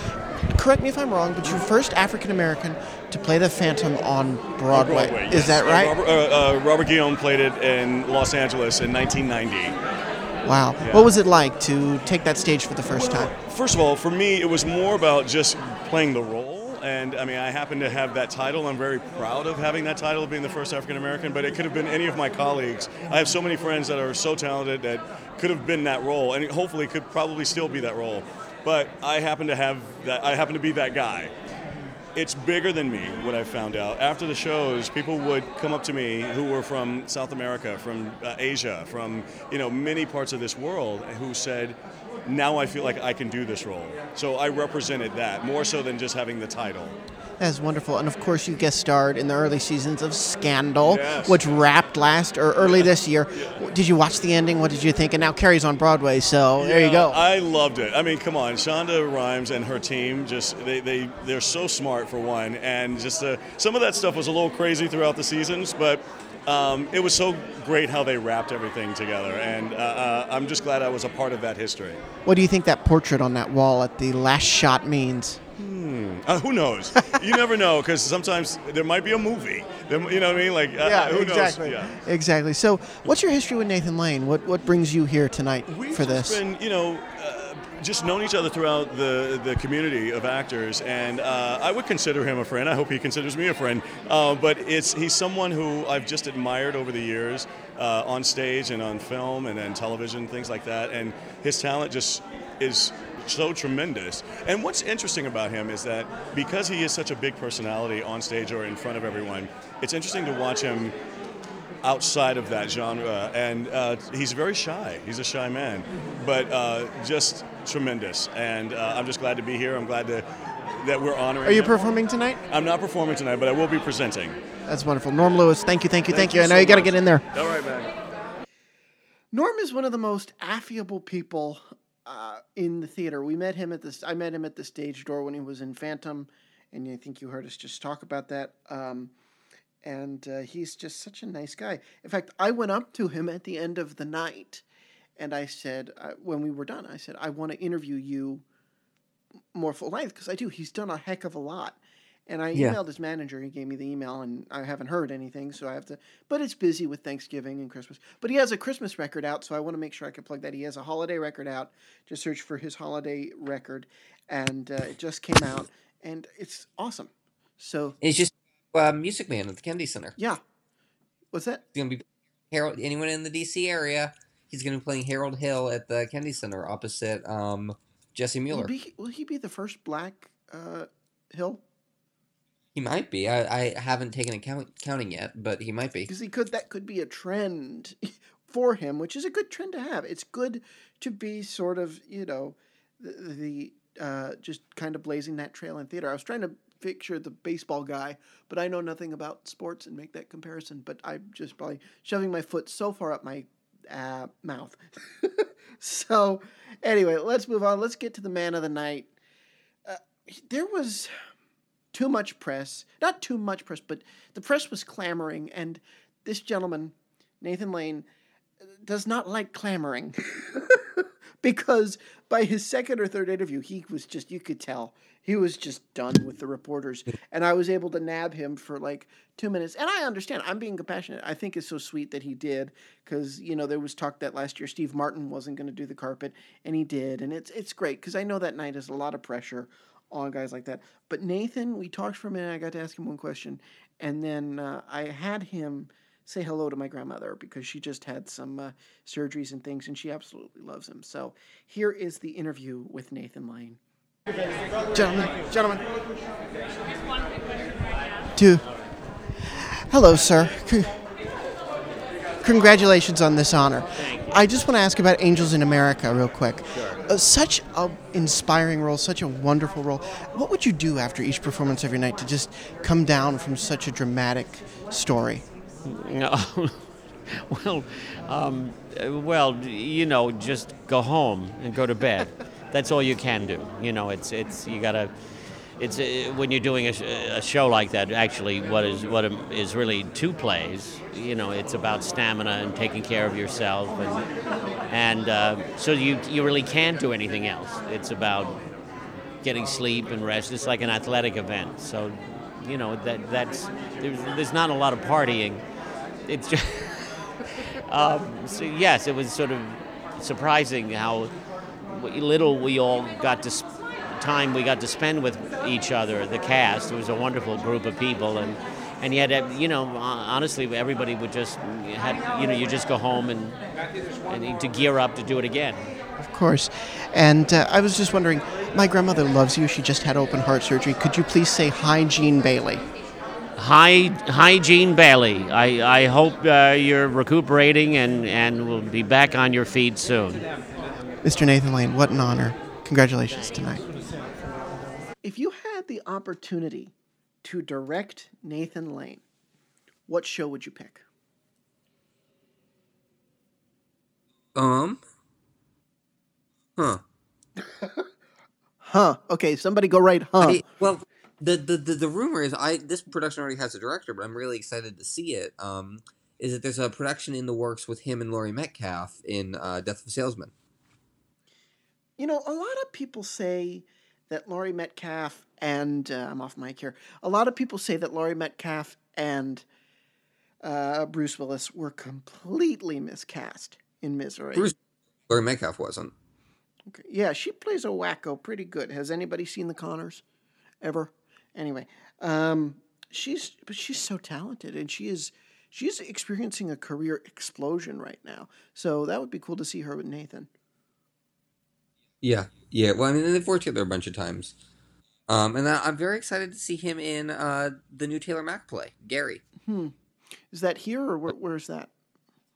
Correct me if I'm wrong, but you're the first African American to play the Phantom on Broadway. Broadway, Is yes. that Uh, right? Robert, uh, uh, Robert Guillaume played it in Los Angeles in 1990. wow. Yeah. What was it like to take that stage for the first time? First of all, for me, it was more about just playing the role. And I mean, I happen to have that title. I'm very proud of having that title, of being the first African American, but it could have been any of my colleagues. I have so many friends that are so talented that could have been that role, and hopefully could probably still be that role. But I happen to have that, I happen to be that guy. it's bigger than me what i found out. After the shows people would come up to me who were from south america from uh, asia from you know many parts of this world who said now i feel like i can do this role. So i represented that more so than just having the title That's wonderful. And of course, you guest starred in the early seasons of Scandal, Yes. which wrapped last or early this year. Did you watch the ending? What did you think? And now Kerry's on Broadway, so there you go. I loved it. I mean, come on, Shonda Rhimes and her team just they they they're so smart for one, and just uh, some of that stuff was a little crazy throughout the seasons, but. Um, it was so great how they wrapped everything together, and uh, uh, I'm just glad I was a part of that history. What do you think that portrait on that wall at the last shot means? Uh, who knows? you never know because sometimes there might be a movie. There, you know what I mean? Like, uh, yeah, who exactly. knows? Yeah. Exactly. So, what's your history with Nathan Lane? What what brings you here tonight We've for this? been, you know, uh, just known each other throughout the the community of actors, and uh, I would consider him a friend. I hope he considers me a friend. Uh, but it's he's someone who I've just admired over the years uh, on stage and on film and, and television, things like that. And his talent just is so tremendous. And what's interesting about him is that because he is such a big personality on stage or in front of everyone, it's interesting to watch him outside of that genre. And uh, he's very shy. He's a shy man, but uh, just tremendous. And uh, I'm just glad to be here. I'm glad to, that we're honoring. Are you him. performing tonight? I'm not performing tonight, but I will be presenting. That's wonderful. Norm Lewis, thank you, thank you, thank, Thank you. you I know so you got to get in there. All right, man. Norm is one of the most affable people uh, in the theater. We met him at this. I met him at the stage door when he was in Phantom, and I think you heard us just talk about that. Um, and uh, he's just such a nice guy. In fact, I went up to him at the end of the night, and I said, uh, when we were done, I said, I want to interview you more full length because I do. He's done a heck of a lot. And I Yeah. emailed his manager. He gave me the email, and I haven't heard anything, so I have to. But it's busy with Thanksgiving and Christmas. But he has a Christmas record out, so I want to make sure I can plug that. He has a holiday record out. Just search for his holiday record, and uh, it just came out, and it's awesome. So It's just uh, Music Man at the Kennedy Center. yeah, what's that? He's gonna be Harold. Anyone in the DC area, he's gonna be playing Harold Hill at the Kennedy Center opposite um, Jessie Will, Mueller. be, will he be the first black uh, Hill? He might be. I, I haven't taken account counting yet, but he might be. because he could that could be a trend for him, which is a good trend to have. It's good to be sort of you know the, the uh, just kind of blazing that trail in theater. I was trying to picture the baseball guy, but I know nothing about sports and make that comparison. But I'm just probably shoving my foot so far up my uh, mouth. so anyway, let's move on. Let's get to the man of the night. Uh, there was too much press. Not too much press, but the press was clamoring, and this gentleman, Nathan Lane, does not like clamoring. because by his second or third interview, he was just you could tell he was just done with the reporters, and I was able to nab him for like two minutes. And I understand. I'm being compassionate. I think it's so sweet that he did because you know there was talk that last year Steve Martin wasn't going to do the carpet, and he did, and it's it's great because I know that night is a lot of pressure on guys like that. But Nathan, we talked for a minute. I got to ask him one question, and then uh, I had him say hello to my grandmother because she just had some uh, surgeries and things, and she absolutely loves him. So here is the interview with Nathan Lane. Gentlemen, gentlemen. Two. Hello, sir. Congratulations on this honor. I just want to ask about Angels in America real quick. Uh, such an inspiring role, such a wonderful role. What would you do after each performance every night to just come down from such a dramatic story? Well, um, well, you know, just go home and go to bed. That's all you can do. You know, it's it's you gotta. It's uh, when you're doing a, a show like that. Actually, what is what is really two plays. You know, it's about stamina and taking care of yourself, and and uh, so you you really can't do anything else. It's about getting sleep and rest. It's like an athletic event. So, you know that that's there's, there's not a lot of partying. It's just um, so yes, it was sort of surprising how little we all got to sp- time we got to spend with each other. The cast it was a wonderful group of people and. And yet, uh, you know, honestly, everybody would just had, you know, you just go home and, and to gear up to do it again. Of course. And uh, I was just wondering, my grandmother loves you. She just had open heart surgery. Could you please say hi, Jean Bailey? Hi, hi, Jean Bailey. I, I hope uh, you're recuperating and, and will be back on your feet soon. Mr. Nathan Lane, what an honor. Congratulations tonight. If you had the opportunity to direct Nathan Lane, what show would you pick? Um. Huh. Huh. Okay, somebody go right, huh. I- well, the, the the the rumor is I this production already has a director, but I'm really excited to see it. Um, is that there's a production in the works with him and Laurie Metcalf in uh, Death of a Salesman. You know, a lot of people say that Laurie Metcalf and uh, I'm off mic here. A lot of people say that Laurie Metcalf and uh, Bruce Willis were completely miscast in Misery. Bruce Laurie Metcalf wasn't. Okay. Yeah, she plays a wacko pretty good. Has anybody seen The Conners ever? Anyway, um, she's but she's so talented, and she is she's experiencing a career explosion right now. So that would be cool to see her with Nathan. Yeah, yeah. Well, I mean, they've worked together a bunch of times. Um, and I, I'm very excited to see him in uh, the new Taylor Mac play, Gary. Hmm. Is that here or where, where's that?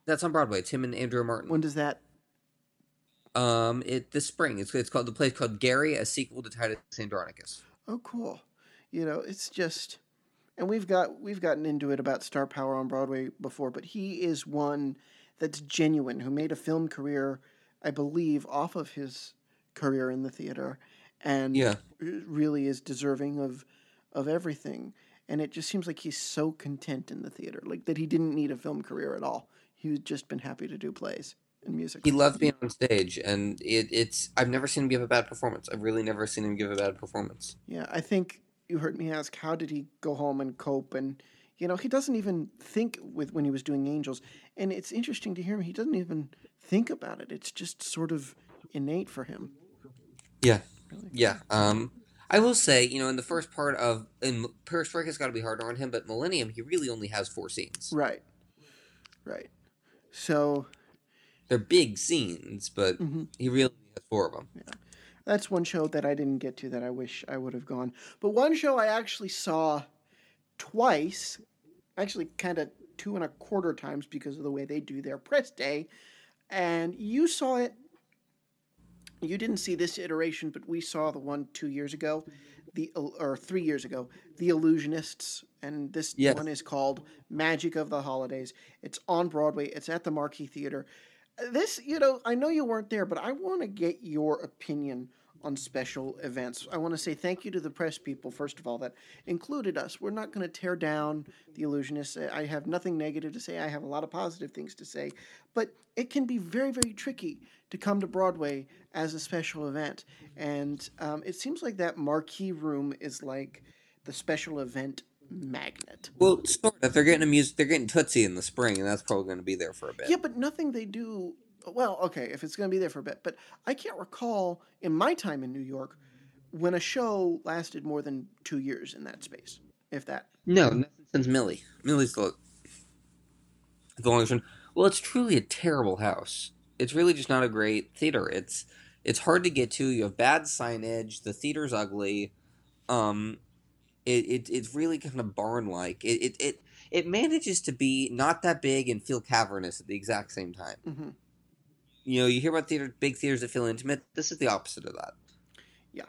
That's on Broadway. It's him and Andrea Martin. When does that? Um, it this spring. It's it's called the play's called Gary, a sequel to Titus Andronicus. Oh, cool. You know, it's just, and we've got we've gotten into it about star power on Broadway before, but he is one that's genuine, who made a film career, I believe, off of his career in the theater, and Yeah. really is deserving of of everything. And it just seems like he's so content in the theater, like that he didn't need a film career at all. He's just been happy to do plays and music. He loves being on stage, and it, it's I've never seen him give a bad performance. I've really never seen him give a bad performance. Yeah, I think you heard me ask how did he go home and cope and you know, he doesn't even think with when he was doing Angels. And it's interesting to hear him. He doesn't even think about it. It's just sort of innate for him. Yeah, yeah. Um, I will say, you know, in the first part of in Perestroika has got to be harder on him, but Millennium he really only has four scenes. Right. Right. So They're big scenes, but Mhm. he really has four of them. Yeah. That's one show that I didn't get to that I wish I would have gone. But one show I actually saw twice, actually kind of two and a quarter times because of the way they do their press day. And you saw it. You didn't see this iteration, but we saw the one two years ago, the or three years ago, The Illusionists, and this Yes. one is called Magic of the Holidays. It's on Broadway. It's at the Marquis Theater. This, you know, I know you weren't there, but I want to get your opinion on special events. I want to say thank you to the press people, first of all, that included us. We're not going to tear down the illusionists. I have nothing negative to say. I have a lot of positive things to say. But it can be very, very tricky to come to Broadway as a special event, and um, it seems like that Marquis room is like the special event magnet. Well, sort of. They're getting a music. They're getting Tootsie in the spring, and that's probably going to be there for a bit. Yeah, but nothing they do. Well, okay, if it's going to be there for a bit, but I can't recall in my time in New York when a show lasted more than two years in that space, if that. No, nothing since Millie. Millie's the, the longest one. Well, it's truly a terrible house. It's really just not a great theater. It's it's hard to get to. You have bad signage. The theater's ugly. Um, it, it it's really kind of barn like. It, it it it manages to be not that big and feel cavernous at the exact same time. Mm-hmm. You know, you hear about theater big theaters that feel intimate. This is the opposite of that. Yeah.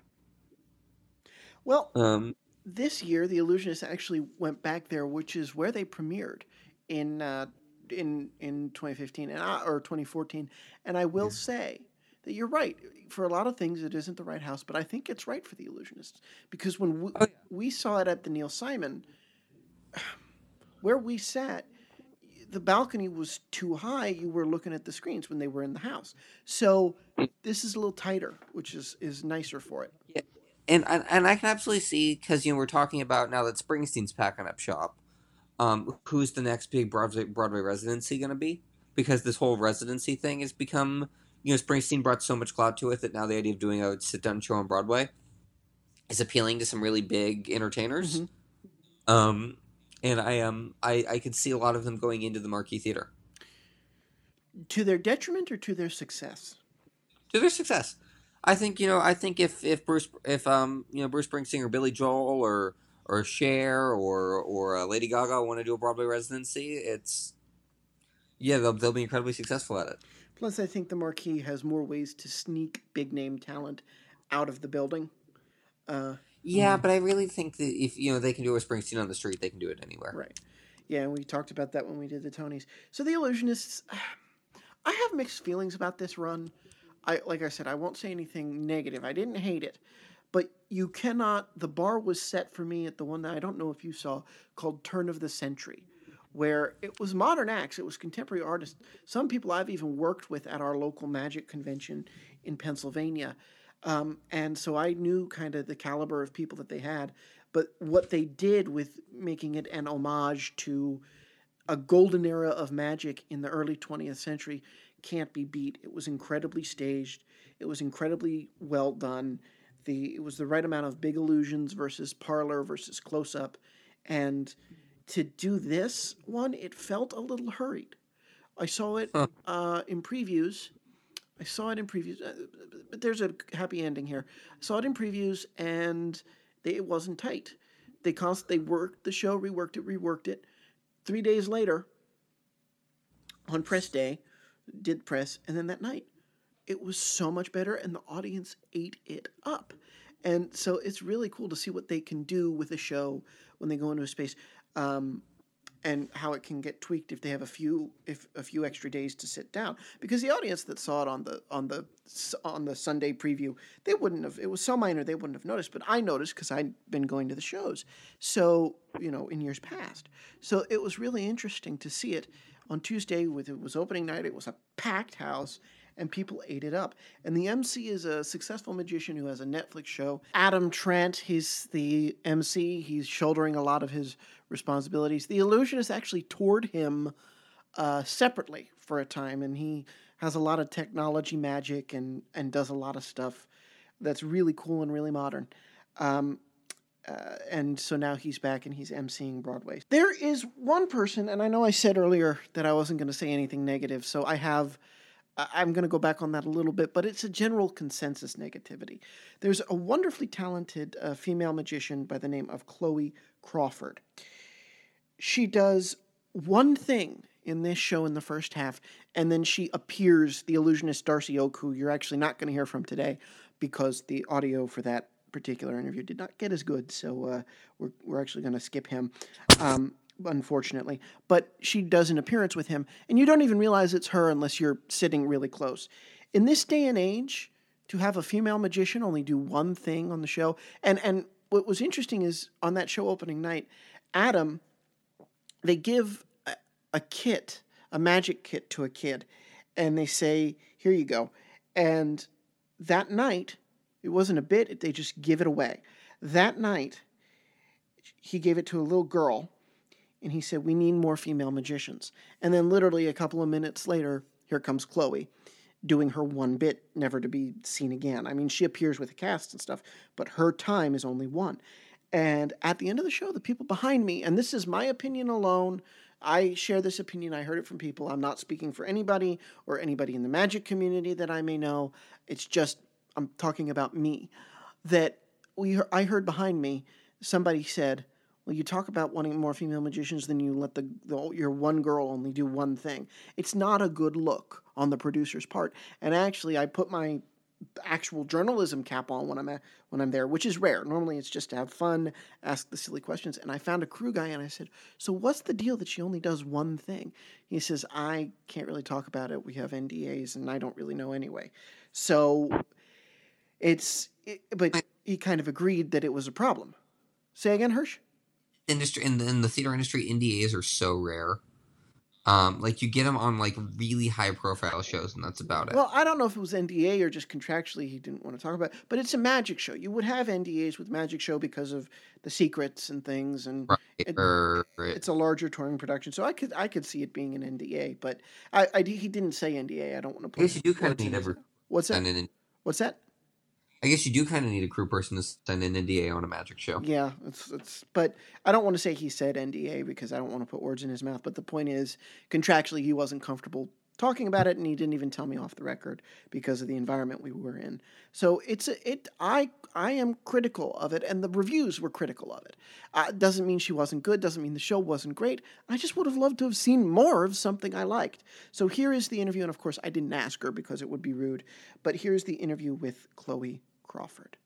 Well, Um, this year the illusionists actually went back there which is where they premiered in uh, in in 2015 and I, or 2014 and i will say that you're right. For a lot of things it isn't the right house but i think it's right for the illusionists. Because when we, oh, we saw it at the neil simon where we sat the balcony was too high you were looking at the screens when they were in the house. So this is a little tighter which is is nicer for it. And and, and I can absolutely see because you know we're talking about now that Springsteen's packing up shop. Um, who's the next big Broadway Broadway residency going to be? Because this whole residency thing has become, you know, Springsteen brought so much clout to it that now the idea of doing a sit down show on Broadway is appealing to some really big entertainers. Um, and I um I I could see a lot of them going into the Marquis theater to their detriment or to their success to their success. I think you know. I think if if Bruce if um you know Bruce Springsteen or Billy Joel or or Cher or or uh, Lady Gaga want to do a Broadway residency, it's yeah they'll they'll be incredibly successful at it. Plus, I think the Marquis has more ways to sneak big name talent out of the building. Uh, Yeah, but I really think that if you know they can do a Springsteen on the street, they can do it anywhere. Right. Yeah, and we talked about that when we did the Tonys. So the Illusionists, I have mixed feelings about this run. I like I said, I won't say anything negative. I didn't hate it, but you cannot. The bar was set for me at the one that I don't know if you saw called Turn of the Century, where it was modern acts. It was contemporary artists. Some people I've even worked with at our local magic convention in Pennsylvania. Um, and so I knew kind of the caliber of people that they had. But what they did with making it an homage to a golden era of magic in the early 20th century can't be beat. It was incredibly staged. It was incredibly well done. The it was the right amount of big illusions versus parlor versus close up, and to do this one, it felt a little hurried. I saw it uh, in previews. I saw it in previews, uh, but there's a happy ending here. I saw it in previews, and they, it wasn't tight. They const- they worked the show, reworked it, reworked it. Three days later, on press day, did press, and then that night, it was so much better, and the audience ate it up. And so it's really cool to see what they can do with a show when they go into a space, um, and how it can get tweaked if they have a few if a few extra days to sit down. Because the audience that saw it on the on the on the Sunday preview, they wouldn't have. It was so minor they wouldn't have noticed, but I noticed because I'd been going to the shows. So you know, in years past, so it was really interesting to see it on Tuesday. With it was opening night, it was a packed house and people ate it up. And the MC is a successful magician who has a Netflix show. Adam Trent, he's the MC. He's shouldering a lot of his responsibilities. The illusionist actually toured him uh, separately for a time, and he has a lot of technology magic and and does a lot of stuff that's really cool and really modern. Um, uh, and so now he's back and he's emceeing Broadway. There is one person, and I know I said earlier that I wasn't going to say anything negative, so I have. I'm going to go back on that a little bit, but it's a general consensus negativity. There's a wonderfully talented uh, female magician by the name of Chloe Crawford. She does one thing in this show in the first half, and then she appears, the illusionist Darcy Oake, who you're actually not going to hear from today because the audio for that particular interview did not get as good, so uh, we're, we're actually going to skip him. Um, unfortunately. But she does an appearance with him, and you don't even realize it's her unless you're sitting really close. In this day and age, to have a female magician only do one thing on the show, and and what was interesting is on that show opening night, Adam, they give a, a kit, a magic kit to a kid, and they say, "Here you go." And that night, it wasn't a bit, they just give it away. That night, he gave it to a little girl and he said, We need more female magicians. And then, literally, a couple of minutes later, here comes Chloe doing her one bit, never to be seen again. I mean, she appears with a cast and stuff, but her time is only one. And at the end of the show, the people behind me, and this is my opinion alone, I share this opinion. I heard it from people. I'm not speaking for anybody or anybody in the magic community that I may know. It's just I'm talking about me. That we I heard behind me somebody said, "Well, you talk about wanting more female magicians, then you let the, the your one girl only do one thing. It's not a good look on the producer's part." And actually, I put my actual journalism cap on when I'm at, when I'm there, which is rare. Normally, it's just to have fun, ask the silly questions. And I found a crew guy, and I said, "So what's the deal that she only does one thing?" He says, "I can't really talk about it. We have NDAs, and I don't really know anyway." So it's, it, but he kind of agreed that it was a problem. Say again, Hirsch. Industry in the, in the theater industry, NDAs are so rare. Um, like you get them on like really high profile shows, and that's about it. Well, I don't know if it was NDA or just contractually he didn't want to talk about. It, but it's a magic show. You would have NDAs with magic show because of the secrets and things, and right, it, right. it's a larger touring production. So I could I could see it being an NDA, but I, I he didn't say NDA. I don't want to. I guess you do kind of need every. What's that? What's that? I guess you do kind of need a crew person to send an NDA on a magic show. Yeah, it's it's. But I don't want to say he said NDA because I don't want to put words in his mouth. But the point is, contractually, he wasn't comfortable talking about it, and he didn't even tell me off the record because of the environment we were in. So it's a, it. I I am critical of it, and the reviews were critical of it. Uh, doesn't mean she wasn't good. Doesn't mean the show wasn't great. I just would have loved to have seen more of something I liked. So here is the interview, and of course, I didn't ask her because it would be rude. But here's the interview with Chloe Crawford.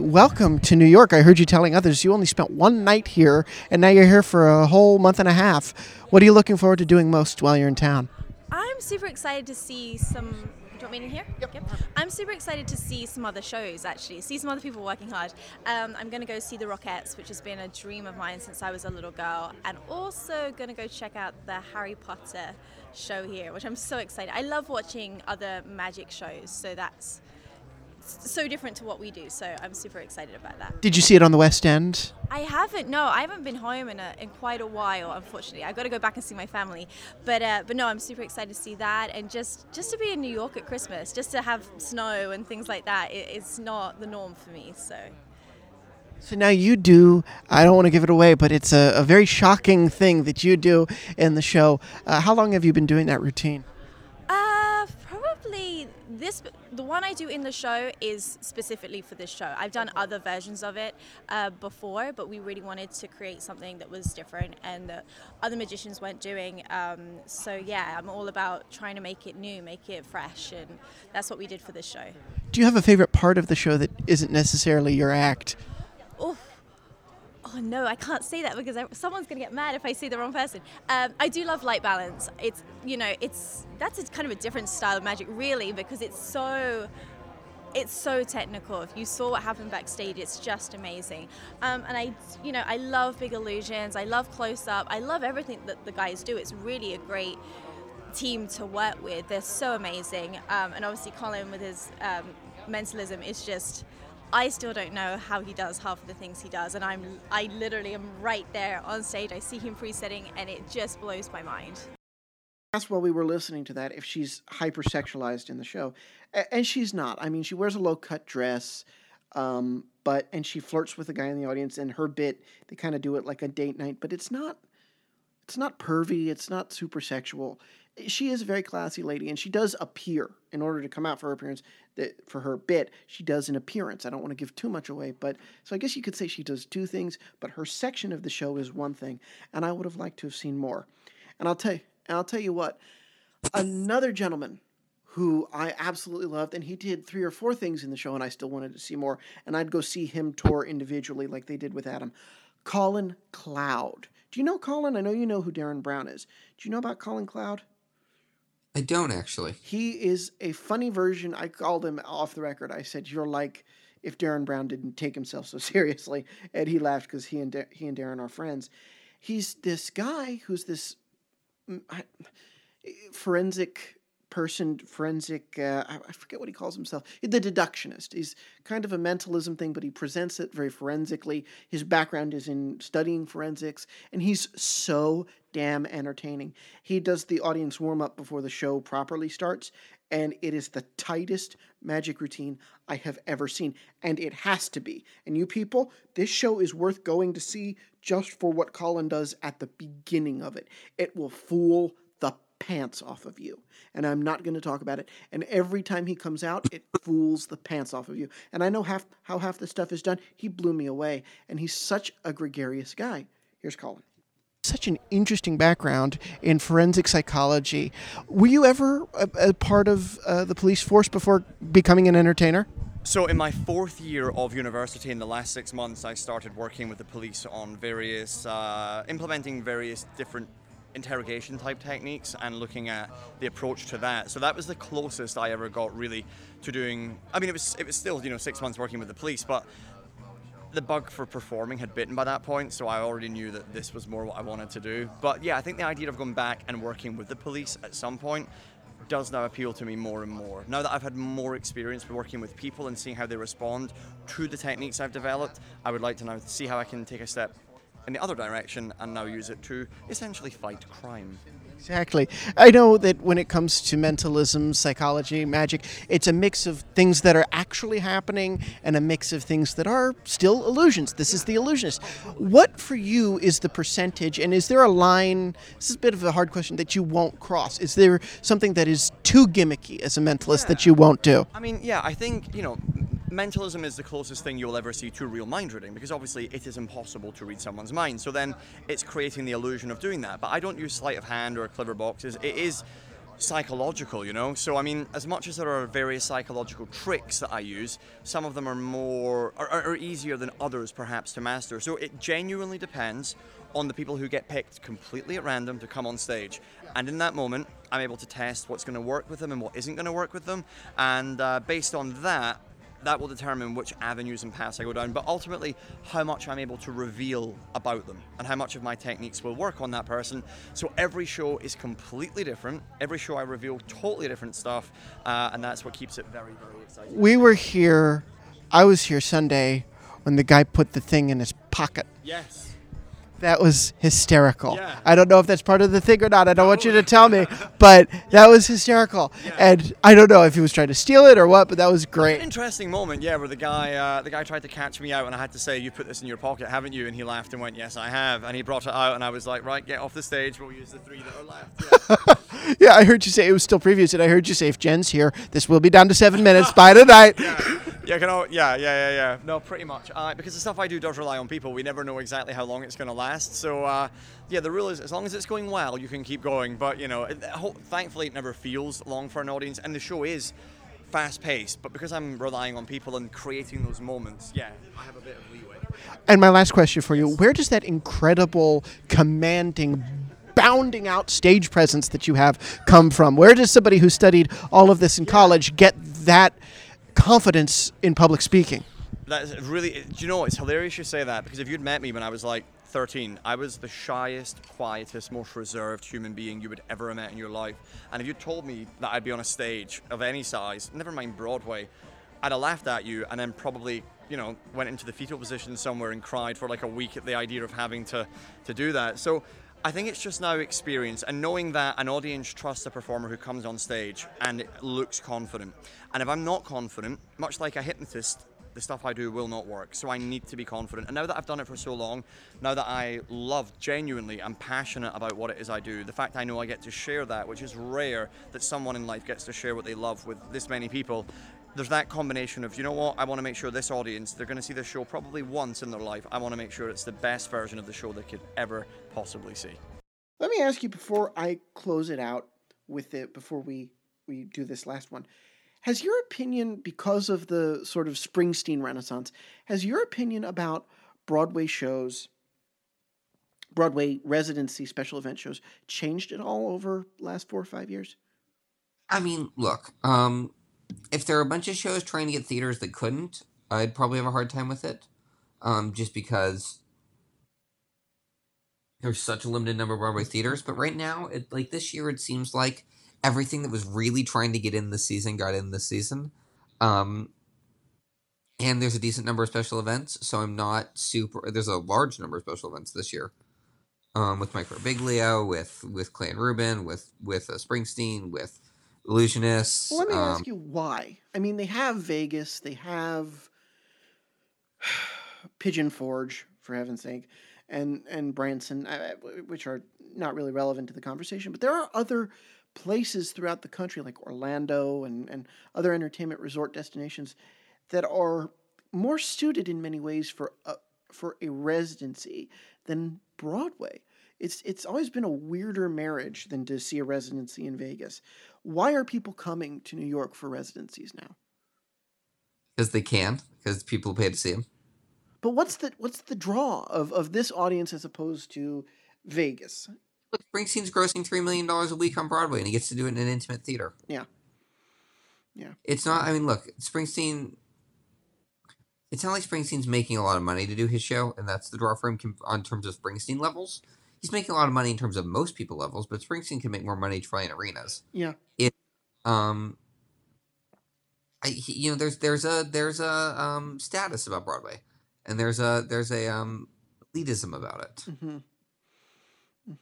Welcome to New York. I heard you telling others you only spent one night here, and now you're here for a whole month and a half. What are you looking forward to doing most while you're in town? I'm super excited to see some. Do you want me in here? Yep. yep. I'm super excited to see some other shows, actually, see some other people working hard. Um, I'm going to go see the Rockettes, which has been a dream of mine since I was a little girl, and also going to go check out the Harry Potter show here, which I'm so excited. I love watching other magic shows, so that's so different to what we do. So I'm super excited about that. Did you see it on the West End? I haven't. No, I haven't been home in a, in quite a while. Unfortunately, I've got to go back and see my family. But uh, but no, I'm super excited to see that and just just to be in New York at Christmas, just to have snow and things like that. It, it's not the norm for me. So. So now you do, I don't want to give it away, but it's a, a very shocking thing that you do in the show. Uh, how long have you been doing that routine? Uh, probably this the one I do in the show is specifically for this show. I've done other versions of it uh, before, but we really wanted to create something that was different and that other magicians weren't doing. Um, so yeah, I'm all about trying to make it new, make it fresh, and that's what we did for this show. Do you have a favorite part of the show that isn't necessarily your act? Oh, oh no, I can't say that because I, someone's going to get mad if I say the wrong person. Um, I do love light balance. It's you know, it's that's a, kind of a different style of magic, really, because it's so it's so technical. If you saw what happened backstage, it's just amazing. Um, and I, you know, I love big illusions. I love close up. I love everything that the guys do. It's really a great team to work with. They're so amazing. Um, and obviously, Colin with his um, mentalism is just I still don't know how he does half of the things he does, and I'm I literally am right there on stage. I see him presetting, and it just blows my mind. That's while we were listening to that if she's hypersexualized in the show, and she's not. I mean, she wears a low cut dress, um, but and she flirts with the guy in the audience. And her bit, they kind of do it like a date night, but it's not. It's not pervy. It's not super sexual she is a very classy lady, and she does appear in order to come out for her appearance. For her bit, she does an appearance. I don't want to give too much away, but so I guess you could say she does two things. But her section of the show is one thing, and I would have liked to have seen more. And I'll tell you, and I'll tell you what, another gentleman who I absolutely loved, and he did three or four things in the show, and I still wanted to see more. And I'd go see him tour individually, like they did with Adam. Colin Cloud. Do you know Colin? I know you know who Derren Brown is. Do you know about Colin Cloud? I don't actually. He is a funny version. I called him off the record. I said, "You're like if Derren Brown didn't take himself so seriously," and he laughed because he and he and Derren are friends. He's this guy who's this mm, forensic person, forensic. Uh, I forget what he calls himself. The deductionist. He's kind of a mentalism thing, but he presents it very forensically. His background is in studying forensics, and he's so damn entertaining. He does the audience warm up before the show properly starts, and it is the tightest magic routine I have ever seen, and it has to be. And you people, this show is worth going to see just for what Colin does at the beginning of it. It will fool pants off of you. And I'm not going to talk about it. And every time he comes out, it fools the pants off of you. And I know half how half the stuff is done. He blew me away, and he's such a gregarious guy. Here's Colin such an interesting background in forensic psychology. Were you ever a, a part of uh, the police force before becoming an entertainer? So, in my fourth year of university, in the last six months, I started working with the police on various, uh, implementing various different interrogation type techniques and looking at the approach to that. So that was the closest I ever got really to doing. I mean, it was it was still you know six months working with the police, but the bug for performing had bitten by that point, so I already knew that this was more what I wanted to do. But yeah, I think the idea of going back and working with the police at some point does now appeal to me more and more. Now that I've had more experience working with people and seeing how they respond to the techniques I've developed, I would like to now see how I can take a step in the other direction and now use it to essentially fight crime. Exactly. I know that when it comes to mentalism, psychology, magic, it's a mix of things that are actually happening and a mix of things that are still illusions. This is the illusionist. What for you is the percentage, and is there a line? This is a bit of a hard question that you won't cross. Is there something that is too gimmicky as a mentalist that you won't do? I mean, yeah, I think, you know, mentalism is the closest thing you'll ever see to real mind reading because obviously it is impossible to read someone's mind. So then it's creating the illusion of doing that. But I don't use sleight of hand or clever boxes. It is psychological, you know. So I mean, as much as there are various psychological tricks that I use, some of them are more are, are easier than others perhaps to master. So it genuinely depends on the people who get picked completely at random to come on stage. And in that moment, I'm able to test what's going to work with them and what isn't going to work with them. And uh, based on that, that will determine which avenues and paths I go down, but ultimately how much I'm able to reveal about them and how much of my techniques will work on that person. So every show is completely different. Every show I reveal totally different stuff, uh, and that's what keeps it very, very exciting. We were here, I was here Sunday when the guy put the thing in his pocket. Yes. That was hysterical. I don't know if that's part of the thing or not. I don't want you to tell me, but that was hysterical. And I don't know if he was trying to steal it or what, but that was great. An interesting moment, yeah, where the guy uh, the guy tried to catch me out, and I had to say, "You put this in your pocket, haven't you?" And he laughed and went, "Yes, I have." And he brought it out, and I was like, "Right, get off the stage. We'll use the three that are left." Yeah, I heard you say it was still previous, and I heard you say if Jen's here, this will be down to seven minutes by tonight. Yeah, can I, yeah, yeah, yeah, yeah. No, pretty much. Uh, because the stuff I do does rely on people. We never know exactly how long it's going to last. So, uh, yeah, the rule is as long as it's going well, you can keep going. But you know, it, ho- thankfully, it never feels long for an audience, and the show is fast paced. But because I'm relying on people and creating those moments, yeah, I have a bit of leeway. And my last question for you where does that incredible, commanding, bounding out stage presence that you have come from? Where does somebody who studied all of this in college get that confidence in public speaking? That's really. Do you know? It's hilarious you say that because if you'd met me when I was like 13, I was the shyest, quietest, most reserved human being you would ever have met in your life. And if you told me that I'd be on a stage of any size, never mind Broadway, I'd have laughed at you and then probably, you know, went into the fetal position somewhere and cried for like a week at the idea of having to, to do that. So I think it's just now experience and knowing that an audience trusts a performer who comes on stage and looks confident. And if I'm not confident, much like a hypnotist, the stuff I do will not work. So I need to be confident. And now that I've done it for so long, now that I love genuinely, I'm passionate about what it is I do, the fact I know I get to share that, which is rare that someone in life gets to share what they love with this many people. There's that combination of, you know what, I want to make sure this audience, they're going to see this show probably once in their life. I want to make sure it's the best version of the show they could ever possibly see. Let me ask you before I close it out with it, before we, we do this last one. Has your opinion, because of the sort of Springsteen renaissance, has your opinion about Broadway shows, Broadway residency special event shows, changed at all over last four or five years? I mean, look, um, if there are a bunch of shows trying to get theaters that couldn't, I'd probably have a hard time with it. Um, just because there's such a limited number of Broadway theaters. But right now, it like this year, it seems like everything that was really trying to get in this season got in this season. Um, and there's a decent number of special events, so I'm not super. There's a large number of special events this year, um, with Mike Birbiglia, with with Clan Rubin, with with uh, Springsteen, with Illusionists. Well, let me um, ask you why. I mean, they have Vegas, they have Pigeon Forge, for heaven's sake, and and Branson, uh, which are not really relevant to the conversation. But there are other places throughout the country, like Orlando and and other entertainment resort destinations, that are more suited in many ways for a, for a residency than Broadway. It's it's always been a weirder marriage than to see a residency in Vegas. Why are people coming to New York for residencies now? because they can, because people pay to see them. But what's the what's the draw of, of this audience as opposed to Vegas? Look, Springsteen's grossing three million dollars a week on Broadway, and he gets to do it in an intimate theater. Yeah. Yeah. It's not. I mean, look, Springsteen. It's not like Springsteen's making a lot of money to do his show, and that's the draw for him on terms of Springsteen levels. He's making a lot of money in terms of most people levels, but Springsteen can make more money in arenas. Yeah. It, um, I, he- you know, there's there's a there's a um status about Broadway, and there's a there's a um elitism about it. Mm-hmm.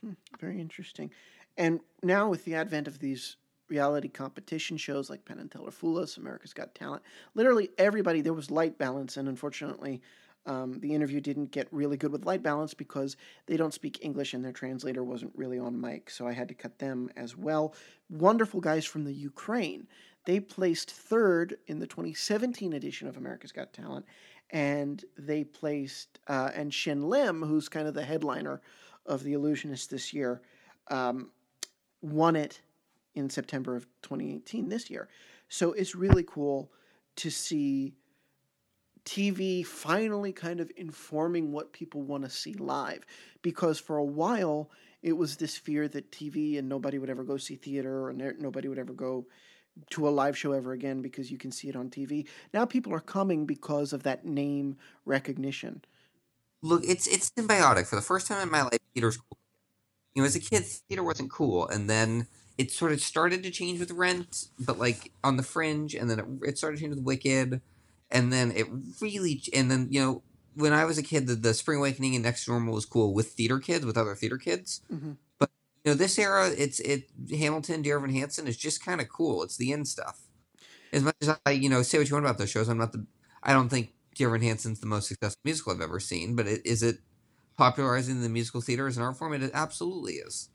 hmm Very interesting. And now with the advent of these reality competition shows like Penn and Teller Fool Us, America's Got Talent, literally everybody there was light balance, and unfortunately. Um, the interview didn't get really good with light balance because they don't speak English and their translator wasn't really on mic, so I had to cut them as well. Wonderful guys from the Ukraine. They placed third in the 2017 edition of America's Got Talent, and they placed uh, and Shin Lim, who's kind of the headliner of the Illusionist this year, um, won it in September of 2018 this year. So it's really cool to see TV finally kind of informing what people want to see live. Because for a while, it was this fear that TV and nobody would ever go see theater and there- nobody would ever go to a live show ever again because you can see it on TV. Now people are coming because of that name recognition. Look, it's it's symbiotic. For the first time in my life, theater's cool. You know, as a kid, theater wasn't cool, and then it sort of started to change with Rent, but like on the fringe, and then it, it started to change with Wicked, and then it really, and then you know, when I was a kid, the, the Spring Awakening and Next Normal was cool with theater kids, with other theater kids. Mhm. But you know, this era, it's it Hamilton, Dear Evan Hansen is just kind of cool. It's the end stuff. As much as I, you know, say what you want about those shows, I'm not the. I don't think Dear Evan Hansen's the most successful musical I've ever seen, but it, is it popularizing the musical theater as an art form? It absolutely is.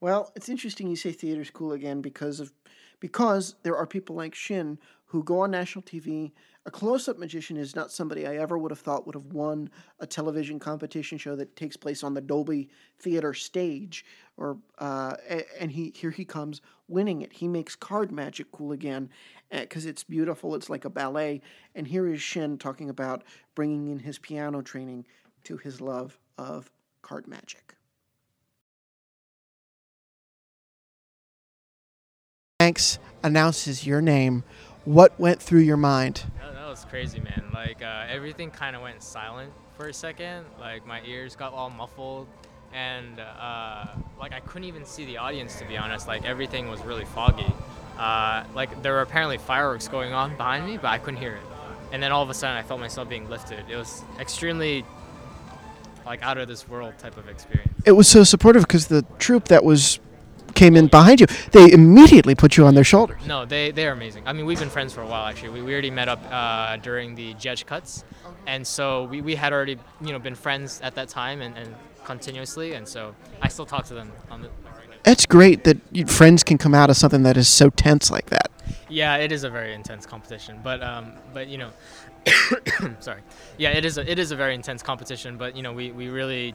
Well, it's interesting you say theater's cool again because of because there are people like Shin who go on national TV. A close-up magician is not somebody I ever would have thought would have won a television competition show that takes place on the Dolby Theater stage, or uh, and he here he comes winning it. He makes card magic cool again because it's beautiful. It's like a ballet. And here is Shin talking about bringing in his piano training to his love of card magic. Hanks announces your name. What went through your mind? That, was crazy, man. Like uh, everything kind of went silent for a second. Like my ears got all muffled, and uh, like I couldn't even see the audience to be honest. Like everything was really foggy. Uh, like there were apparently fireworks going on behind me, but I couldn't hear it. And then all of a sudden, I felt myself being lifted. It was extremely like out of this world type of experience. It was so supportive because the troupe that was came in behind you, they immediately put you on their shoulders. No, they they are amazing. I mean, we've been friends for a while actually. We, we already met up uh, during the judge cuts, and so we, we had already you know been friends at that time and, and continuously, and so I still talk to them on the. It's great that friends can come out of something that is so tense like that. Yeah, it is a very intense competition, but um, but you know, sorry. Yeah, it is a it is a very intense competition, but you know we, we really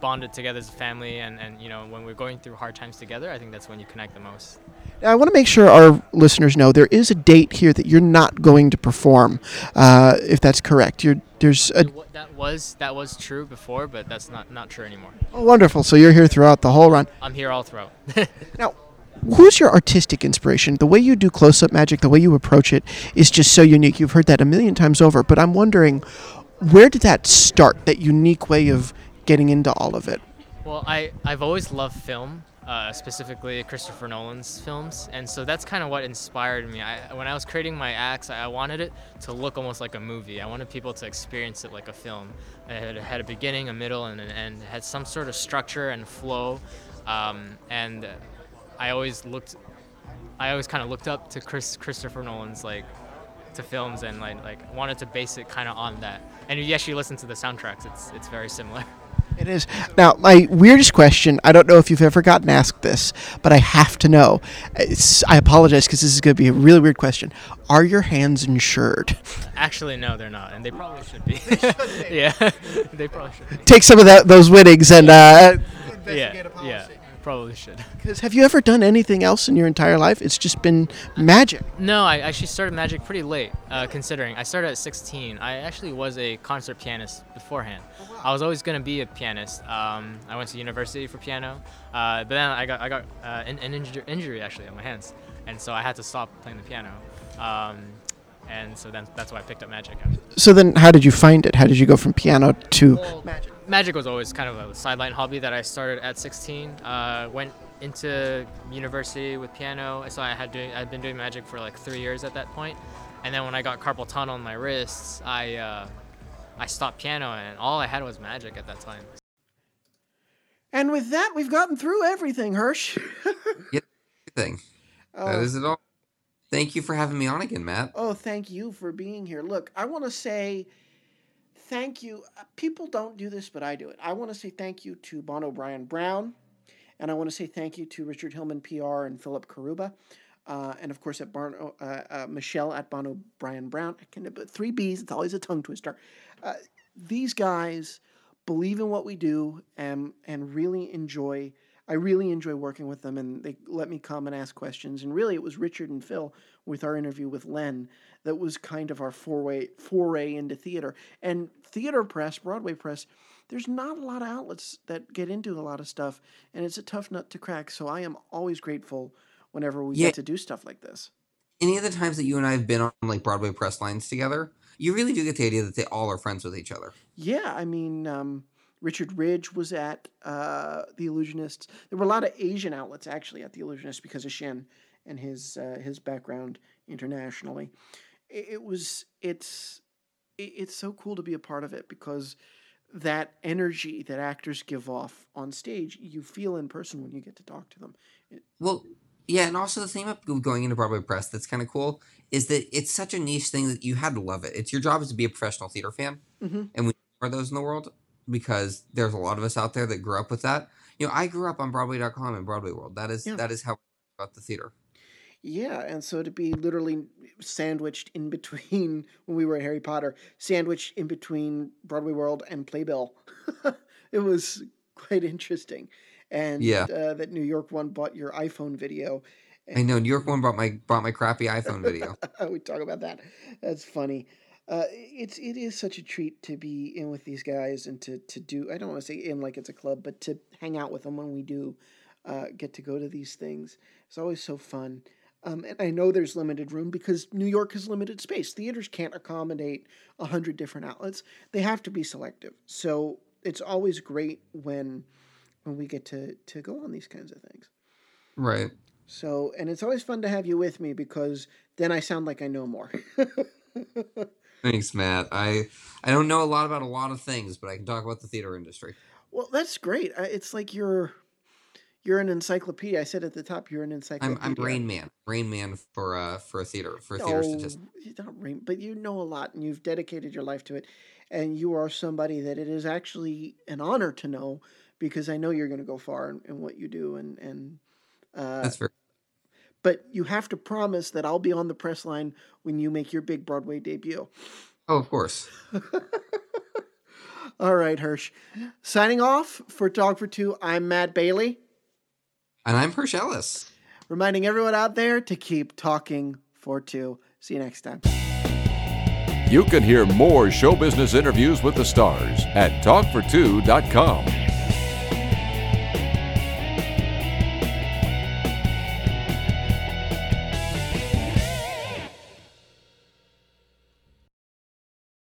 bonded together as a family, and, and you know when we're going through hard times together, I think that's when you connect the most. Now, I want to make sure our listeners know there is a date here that you're not going to perform, uh, if that's correct. You're, there's a that was that was true before, but that's not not true anymore. oh, wonderful. So you're here throughout the whole run. I'm here all throughout. now, who's your artistic inspiration? The way you do close-up magic, the way you approach it, is just so unique. You've heard that a million times over. But I'm wondering, where did that start? That unique way of getting into all of it. Well, I I've always loved film uh, specifically Christopher Nolan's films, and so that's kind of what inspired me. I, when I was creating my acts, I, wanted it to look almost like a movie. I wanted people to experience it like a film. It had a beginning, a middle, and an end. It had some sort of structure and flow, um, and I always looked. I always kind of looked up to Chris Christopher Nolan's like to films and like like wanted to base it kind of on that. And if you actually listen to the soundtracks, it's it's very similar. It is. Now, my weirdest question I don't know if you've ever gotten asked this, but I have to know. It's, I apologize because this is going to be a really weird question. Are your hands insured? Actually, no, they're not, and they probably should be. yeah, they probably should. Be. Take some of that, those winnings and. Uh, yeah, yeah, probably should. Because have you ever done anything else in your entire life? It's just been magic. No, I actually started magic pretty late, uh, considering I started at 16. I actually was a concert pianist beforehand. I was always going to be a pianist. Um, I went to university for piano, uh, but then I got I got uh, an, an inju- injury actually on my hands, and so I had to stop playing the piano. Um, and so then that's why I picked up magic. So then, how did you find it? How did you go from piano to Well, magic was always kind of a sideline hobby that I started at 16. Uh, went into university with piano, so I had doing, I'd been doing magic for like three years at that point. And then when I got carpal tunnel on my wrists, I uh, I stopped piano, and all I had was magic at that time. And with that, we've gotten through everything, Hirsch. Thing. Oh. That is it all. Thank you for having me on again, Matt. Oh, thank you for being here. Look, I want to say thank you. Uh, People don't do this, but I do it. I want to say thank you to Boneau/Bryan-Brown, and I want to say thank you to Richard Hillman PR and Philip Karuba, uh, and of course at Barn uh, uh, Michelle at Boneau/Bryan-Brown. I can but three B's. It's always a tongue twister. Uh, these guys believe in what we do and and really enjoy. I really enjoy working with them, and they let me come and ask questions. And really, it was Richard and Phil with our interview with Len that was kind of our foray foray into theater and theater press, Broadway press. There's not a lot of outlets that get into a lot of stuff, and it's a tough nut to crack. So I am always grateful whenever we Yeah. get to do stuff like this. Any of the times that you and I have been on like Broadway press lines together, you really do get the idea that they all are friends with each other. Yeah, I mean, um, Richard Ridge was at uh, the Illusionists. There were a lot of Asian outlets actually at the Illusionists because of Shen and his uh, his background internationally. It, it was it's it, it's so cool to be a part of it because that energy that actors give off on stage, you feel in person when you get to talk to them. It- Well, yeah, and also the thing about going into Broadway press that's kind of cool is that it's such a niche thing that you had to love it. It's your job is to be a professional theater fan, Mhm. and we are those in the world because there's a lot of us out there that grew up with that. You know, I grew up on Broadway.com and Broadway World. That is Yeah. that is how about the theater. Yeah, and so to be literally sandwiched in between when we were at Harry Potter, sandwiched in between Broadway World and Playbill, it was quite interesting. And Yeah. uh, that New York one bought your iPhone video. I know New York one brought my brought my crappy iPhone video. we talk about that. That's funny. Uh, it's it is such a treat to be in with these guys and to to do. I don't want to say in like it's a club, but to hang out with them when we do uh, get to go to these things. It's always so fun. Um, and I know there's limited room because New York has limited space. Theaters can't accommodate a hundred different outlets. They have to be selective. So it's always great when when we get to to go on these kinds of things. right. So, and it's always fun to have you with me because then I sound like I know more. Thanks, Matt. I I don't know a lot about a lot of things, but I can talk about the theater industry. well, that's great. It's like you're you're an encyclopedia. I said at the top, you're an I'm encyclopedia. I'm Rain Man. Rain Man for uh for a theater for a theater No, statistic. you're not Rain, but you know a lot, and you've dedicated your life to it, and you are somebody that it is actually an honor to know because I know you're going to go far in, in what you do, and and uh, That's fair. but you have to promise that I'll be on the press line when you make your big Broadway debut. Oh, of course. All right, Hirsch. Signing off for Talk for Two, I'm Matt Bailey. And I'm Hirsch Ellis. Reminding everyone out there to keep talking for two. See you next time. You can hear more show business interviews with the stars at talkfor2.com.